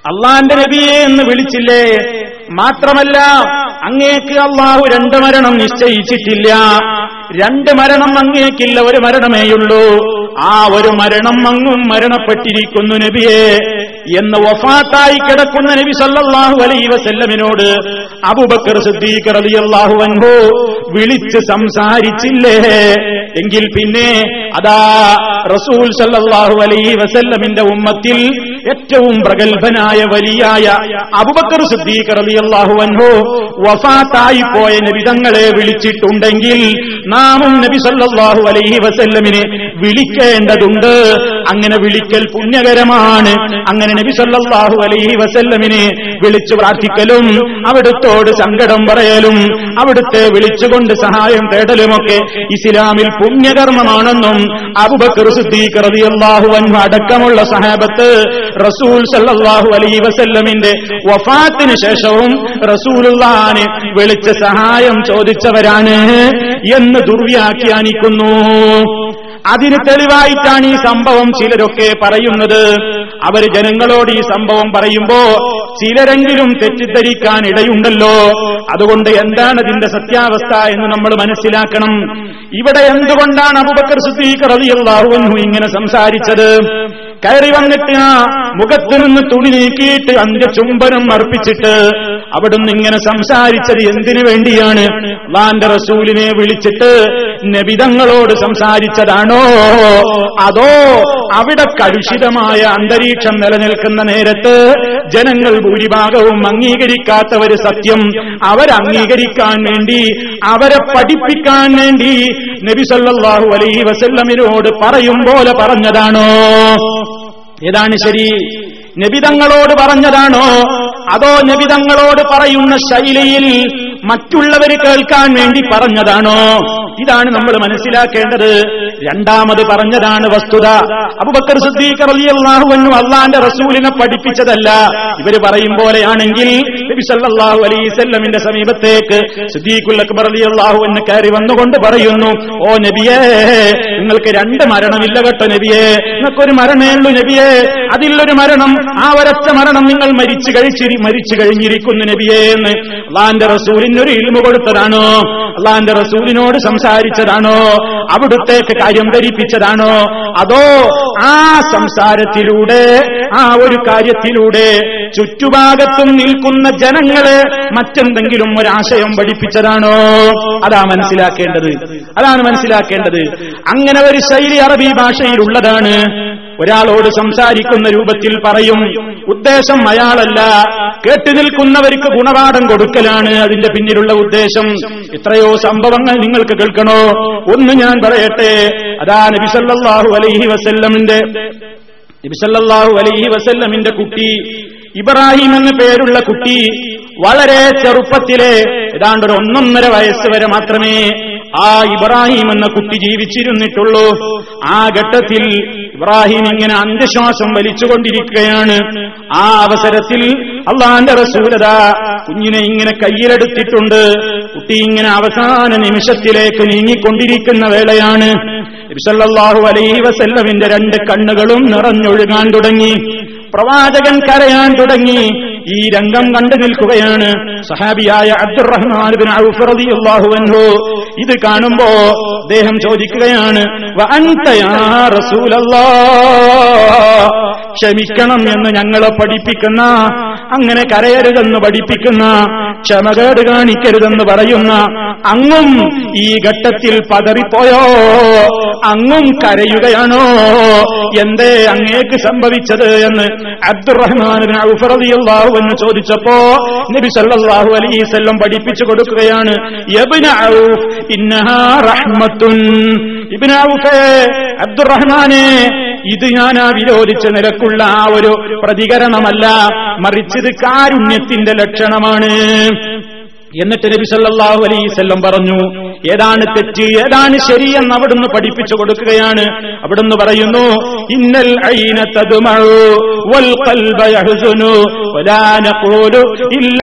അള്ളാന്റെ നബിയെ എന്ന് വിളിച്ചില്ലേ? മാത്രമല്ല അങ്ങേക്ക് അള്ളാഹു രണ്ട് മരണം നിശ്ചയിച്ചിട്ടില്ല. രണ്ട് മരണം അങ്ങേക്കില്ല ഒരു മരണമേയുള്ളൂ. ആ ഒരു മരണം അങ്ങും മരണപ്പെട്ടിരിക്കുന്നു നബിയെ എന്ന് വഫാത്തായി കിടക്കുന്ന നബി സല്ലാഹു അലൈ വസല്ലമിനോട് അബൂബക്കർ സിദ്ദീഖ് റളിയല്ലാഹു അൻഹു വിളിച്ച് സംസാരിച്ചില്ലേ? എങ്കിൽ പിന്നെ അതാ റസൂൽ സല്ലാഹു അലൈ വസല്ലമിന്റെ ഉമ്മത്തിൽ ഏറ്റവും പ്രഗത്ഭനായ വലിയായ അബുബക്കർ സിദ്ദീഖ് റളിയല്ലാഹു അൻഹു വഫാത്തായി പോയ നബിതങ്ങളെ വിളിച്ചിട്ടുണ്ടെങ്കിൽ നാമും നബി സല്ലാഹു അലൈഹി വസല്ലമിനെ വിളിക്കേണ്ടതുണ്ട് അങ്ങനെ വിളിക്കൽ പുണ്യകരമാണ്. അങ്ങനെ നബി സല്ലല്ലാഹു അലൈഹി വസല്ലമിനെ വിളിച്ചു പ്രാർത്ഥിക്കലും അവിടുത്തോട് സങ്കടം പറയലും അവിടുത്തെ വിളിച്ചുകൊണ്ട് സഹായം തേടലുമൊക്കെ ഇസ്ലാമിൽ പുണ്യകർമ്മമാണെന്നും അബുബക്കർ സിദ്ദീഖ് റളിയല്ലാഹു അൻഹു അടക്കമുള്ള സഹാബത്ത് റസൂൽ സല്ലല്ലാഹു അലൈഹി വസല്ലമിന്റെ വഫാത്തിന് ശേഷവും റസൂലുള്ളാനെ വിളിച്ച സഹായം ചോദിച്ചവരാണ് എന്ന് ദുർവ്യാഖ്യാനിക്കുന്നു. അതിന് തെളിവായിട്ടാണ് ഈ സംഭവം ചിലരൊക്കെ പറയുന്നത്. അവർ ജനങ്ങളോട് ഈ സംഭവം പറയുമ്പോ ചിലരെങ്കിലും തെറ്റിദ്ധരിക്കാൻ ഇടയുണ്ടല്ലോ അതുകൊണ്ട് എന്താണ് ഇതിന്റെ സത്യാവസ്ഥ എന്ന് നമ്മൾ മനസ്സിലാക്കണം. ഇവിടെ എന്തുകൊണ്ടാണ് അബുബക്കർ സിദ്ദീഖ് ഇങ്ങനെ സംസാരിച്ചത്? കയറി വന്നിട്ട് ആ മുഖത്തു നിന്ന് തുണി നീക്കിയിട്ട് അന്ത്യചുംബനം അർപ്പിച്ചിട്ട് അവിടുന്ന് ഇങ്ങനെ സംസാരിച്ചത് എന്തിനു വേണ്ടിയാണ്? അള്ളാന്റെ റസൂലിനെ വിളിച്ചിട്ട് നബിതങ്ങളോട് സംസാരിച്ചതാണോ? അതോ അവിടെ കലുഷിതമായ അന്തരീക്ഷം നിലനിൽക്കുന്ന നേരത്ത് ജനങ്ങൾ ഭൂരിഭാഗവും അംഗീകരിക്കാത്തവര് സത്യം അവരംഗീകരിക്കാൻ വേണ്ടി അവരെ പഠിപ്പിക്കാൻ വേണ്ടി നബി സല്ലല്ലാഹു അലൈഹി വസല്ലമിനോട് പറയും പോലെ പറഞ്ഞതാണോ? ഏതാണ് ശരി? നബിതങ്ങളോട് പറഞ്ഞതാണോ? അതോ നബിതങ്ങളോട് പറയുന്ന ശൈലിയിൽ മറ്റുള്ളവർ കേൾക്കാൻ വേണ്ടി പറഞ്ഞതാണോ? ഇതാണ് നമ്മൾ മനസ്സിലാക്കേണ്ടത്. രണ്ടാമത് പറഞ്ഞതാണ് വസ്തുത. അബുബക്കർ സിദ്ദീഖ് റളിയല്ലാഹു അൻഹു അള്ളാന്റെ റസൂലിനെ പഠിപ്പിച്ചതല്ല. ഇവർ പറയും പോലെയാണെങ്കിൽ നബി സല്ലല്ലാഹു അലൈഹി വസല്ലമിന്റെ സമീപത്തേക്ക് സിദ്ദീഖുൽ അക്ബർ റളിയല്ലാഹു എന്ന് കയറി വന്നുകൊണ്ട് പറയുന്നു ഓ നബിയേ നിങ്ങൾക്ക് രണ്ട് മരണമില്ല കേട്ടോ നബിയേ. നിങ്ങൾക്കൊരു മരണമേ ഉള്ളൂ നബിയേ. അതിലൊരു മരണം ആ ഒരൊറ്റ മരണം നിങ്ങൾ മരിച്ചു കഴിച്ചിരി മരിച്ചു കഴിഞ്ഞിരിക്കുന്നു നബിയേ എന്ന് അള്ളാന്റെ റസൂലിന് റസൂലിനൊരു ഇൽമ കൊടുത്തതാണോ? അള്ളാന്റെ റസൂലിനോട് സംസാരിച്ചതാണോ? അവിടുത്തേക്ക് കാര്യം ധരിപ്പിച്ചതാണോ? അതോ ആ സംസാരത്തിലൂടെ ആ ഒരു കാര്യത്തിലൂടെ ചുറ്റുഭാഗത്തും നിൽക്കുന്ന ജനങ്ങളെ മറ്റെന്തെങ്കിലും ഒരാശയം പഠിപ്പിച്ചതാണോ? അതാ മനസ്സിലാക്കേണ്ടത്. അതാണ് മനസ്സിലാക്കേണ്ടത്. അങ്ങനെ ഒരു ശൈലി അറബി ഭാഷയിലുള്ളതാണ്. ഒരാളോട് സംസാരിക്കുന്ന രൂപത്തിൽ പറയും ഉദ്ദേശം അയാളല്ല. കേട്ടു നിൽക്കുന്നവർക്ക് ഗുണപാഠം കൊടുക്കലാണ് അതിന്റെ പിന്നിലുള്ള ഉദ്ദേശം. എത്രയോ സംഭവങ്ങൾ നിങ്ങൾക്ക് കേൾക്കണോ? ഒന്ന് ഞാൻ പറയട്ടെ. അതാ നബിസല്ലാഹു അലൈഹി വസല്ലമിന്റെ നബിസല്ലാഹു അലൈഹി വസല്ലമിന്റെ കുട്ടി ഇബ്രാഹിം എന്ന പേരുള്ള കുട്ടി വളരെ ചെറുപ്പത്തിലെ ഏതാണ്ട് ഒരു ഒന്നൊന്നര വയസ്സ് വരെ മാത്രമേ ആ ഇബ്രാഹിം എന്ന കുട്ടി ജീവിച്ചിരുന്നിട്ടുള്ളൂ. ആ ഘട്ടത്തിൽ ഇബ്രാഹിം ഇങ്ങനെ അന്ത്യശ്വാസം വലിച്ചുകൊണ്ടിരിക്കുകയാണ്. ആ അവസരത്തിൽ അള്ളാന്റെ റസൂലത കുഞ്ഞിനെ ഇങ്ങനെ കയ്യിലെടുത്തിട്ടുണ്ട്. കുട്ടി ഇങ്ങനെ അവസാന നിമിഷത്തിലേക്ക് നീങ്ങിക്കൊണ്ടിരിക്കുന്ന വേളയാണ്. ഇബ്സല്ലാഹു അലൈഹി വസല്ലമിന്റെ രണ്ട് കണ്ണുകളും നിറഞ്ഞൊഴുകാൻ തുടങ്ങി. പ്രവാചകൻ കരയാൻ തുടങ്ങി. ഈ രംഗം കണ്ടു നിൽക്കുകയാണ് സഹാബിയായ അബ്ദുറഹ്മാൻ ഔഫ് റളിയല്ലാഹു അൻഹു. ഇത് കാണുമ്പോ അദ്ദേഹം ചോദിക്കുകയാണ് "വ അൻത യാ റസൂലല്ലാഹ് ക്ഷമിക്കണം എന്ന് ഞങ്ങളെ പഠിപ്പിക്കുന്ന അങ്ങനെ കരയരുതെന്ന് പഠിപ്പിക്കുന്ന ക്ഷമകേട് കാണിക്കരുതെന്ന് പറയുന്ന അങ്ങും ഈ ഘട്ടത്തിൽ പതറിപ്പോയോ? അങ്ങും കരയുകയാണോ? എന്തേ അങ്ങേക്ക് സംഭവിച്ചത് എന്ന് അബ്ദുറഹ്മാൻ ബിൻ ഔഫ് റളിയല്ലാഹു എന്ന് ചോദിച്ചപ്പോ നബി സല്ലല്ലാഹു അലൈഹി വസല്ലം പഠിപ്പിച്ചു കൊടുക്കുകയാണ് യബ്ന ഔഫ് ഇന്നഹ റഹ്മത്തുൻ. ഇബ്ന ഔഫേ അബ്ദുറഹ്മാനെ ഇത് ഞാൻ ആ വിരോധിച്ച നിലക്കുള്ള ആ ഒരു പ്രതികരണമല്ല. മറിച്ചത് കാരുണ്യത്തിന്റെ ലക്ഷണമാണ്. എന്നിട്ട് നബി സല്ലല്ലാഹു അലൈഹി വസല്ലം പറഞ്ഞു ഏതാണ് തെറ്റ്? ഏതാണ് ശരിയെന്ന് അവിടുന്ന് പഠിപ്പിച്ചു കൊടുക്കുകയാണ്. അവിടുന്ന് പറയുന്നു ഇന്നൽ ഐന തതുമഴു വൽ ഖൽബ യഹ്സുനു വലാ നഖൂലു ഇല്ല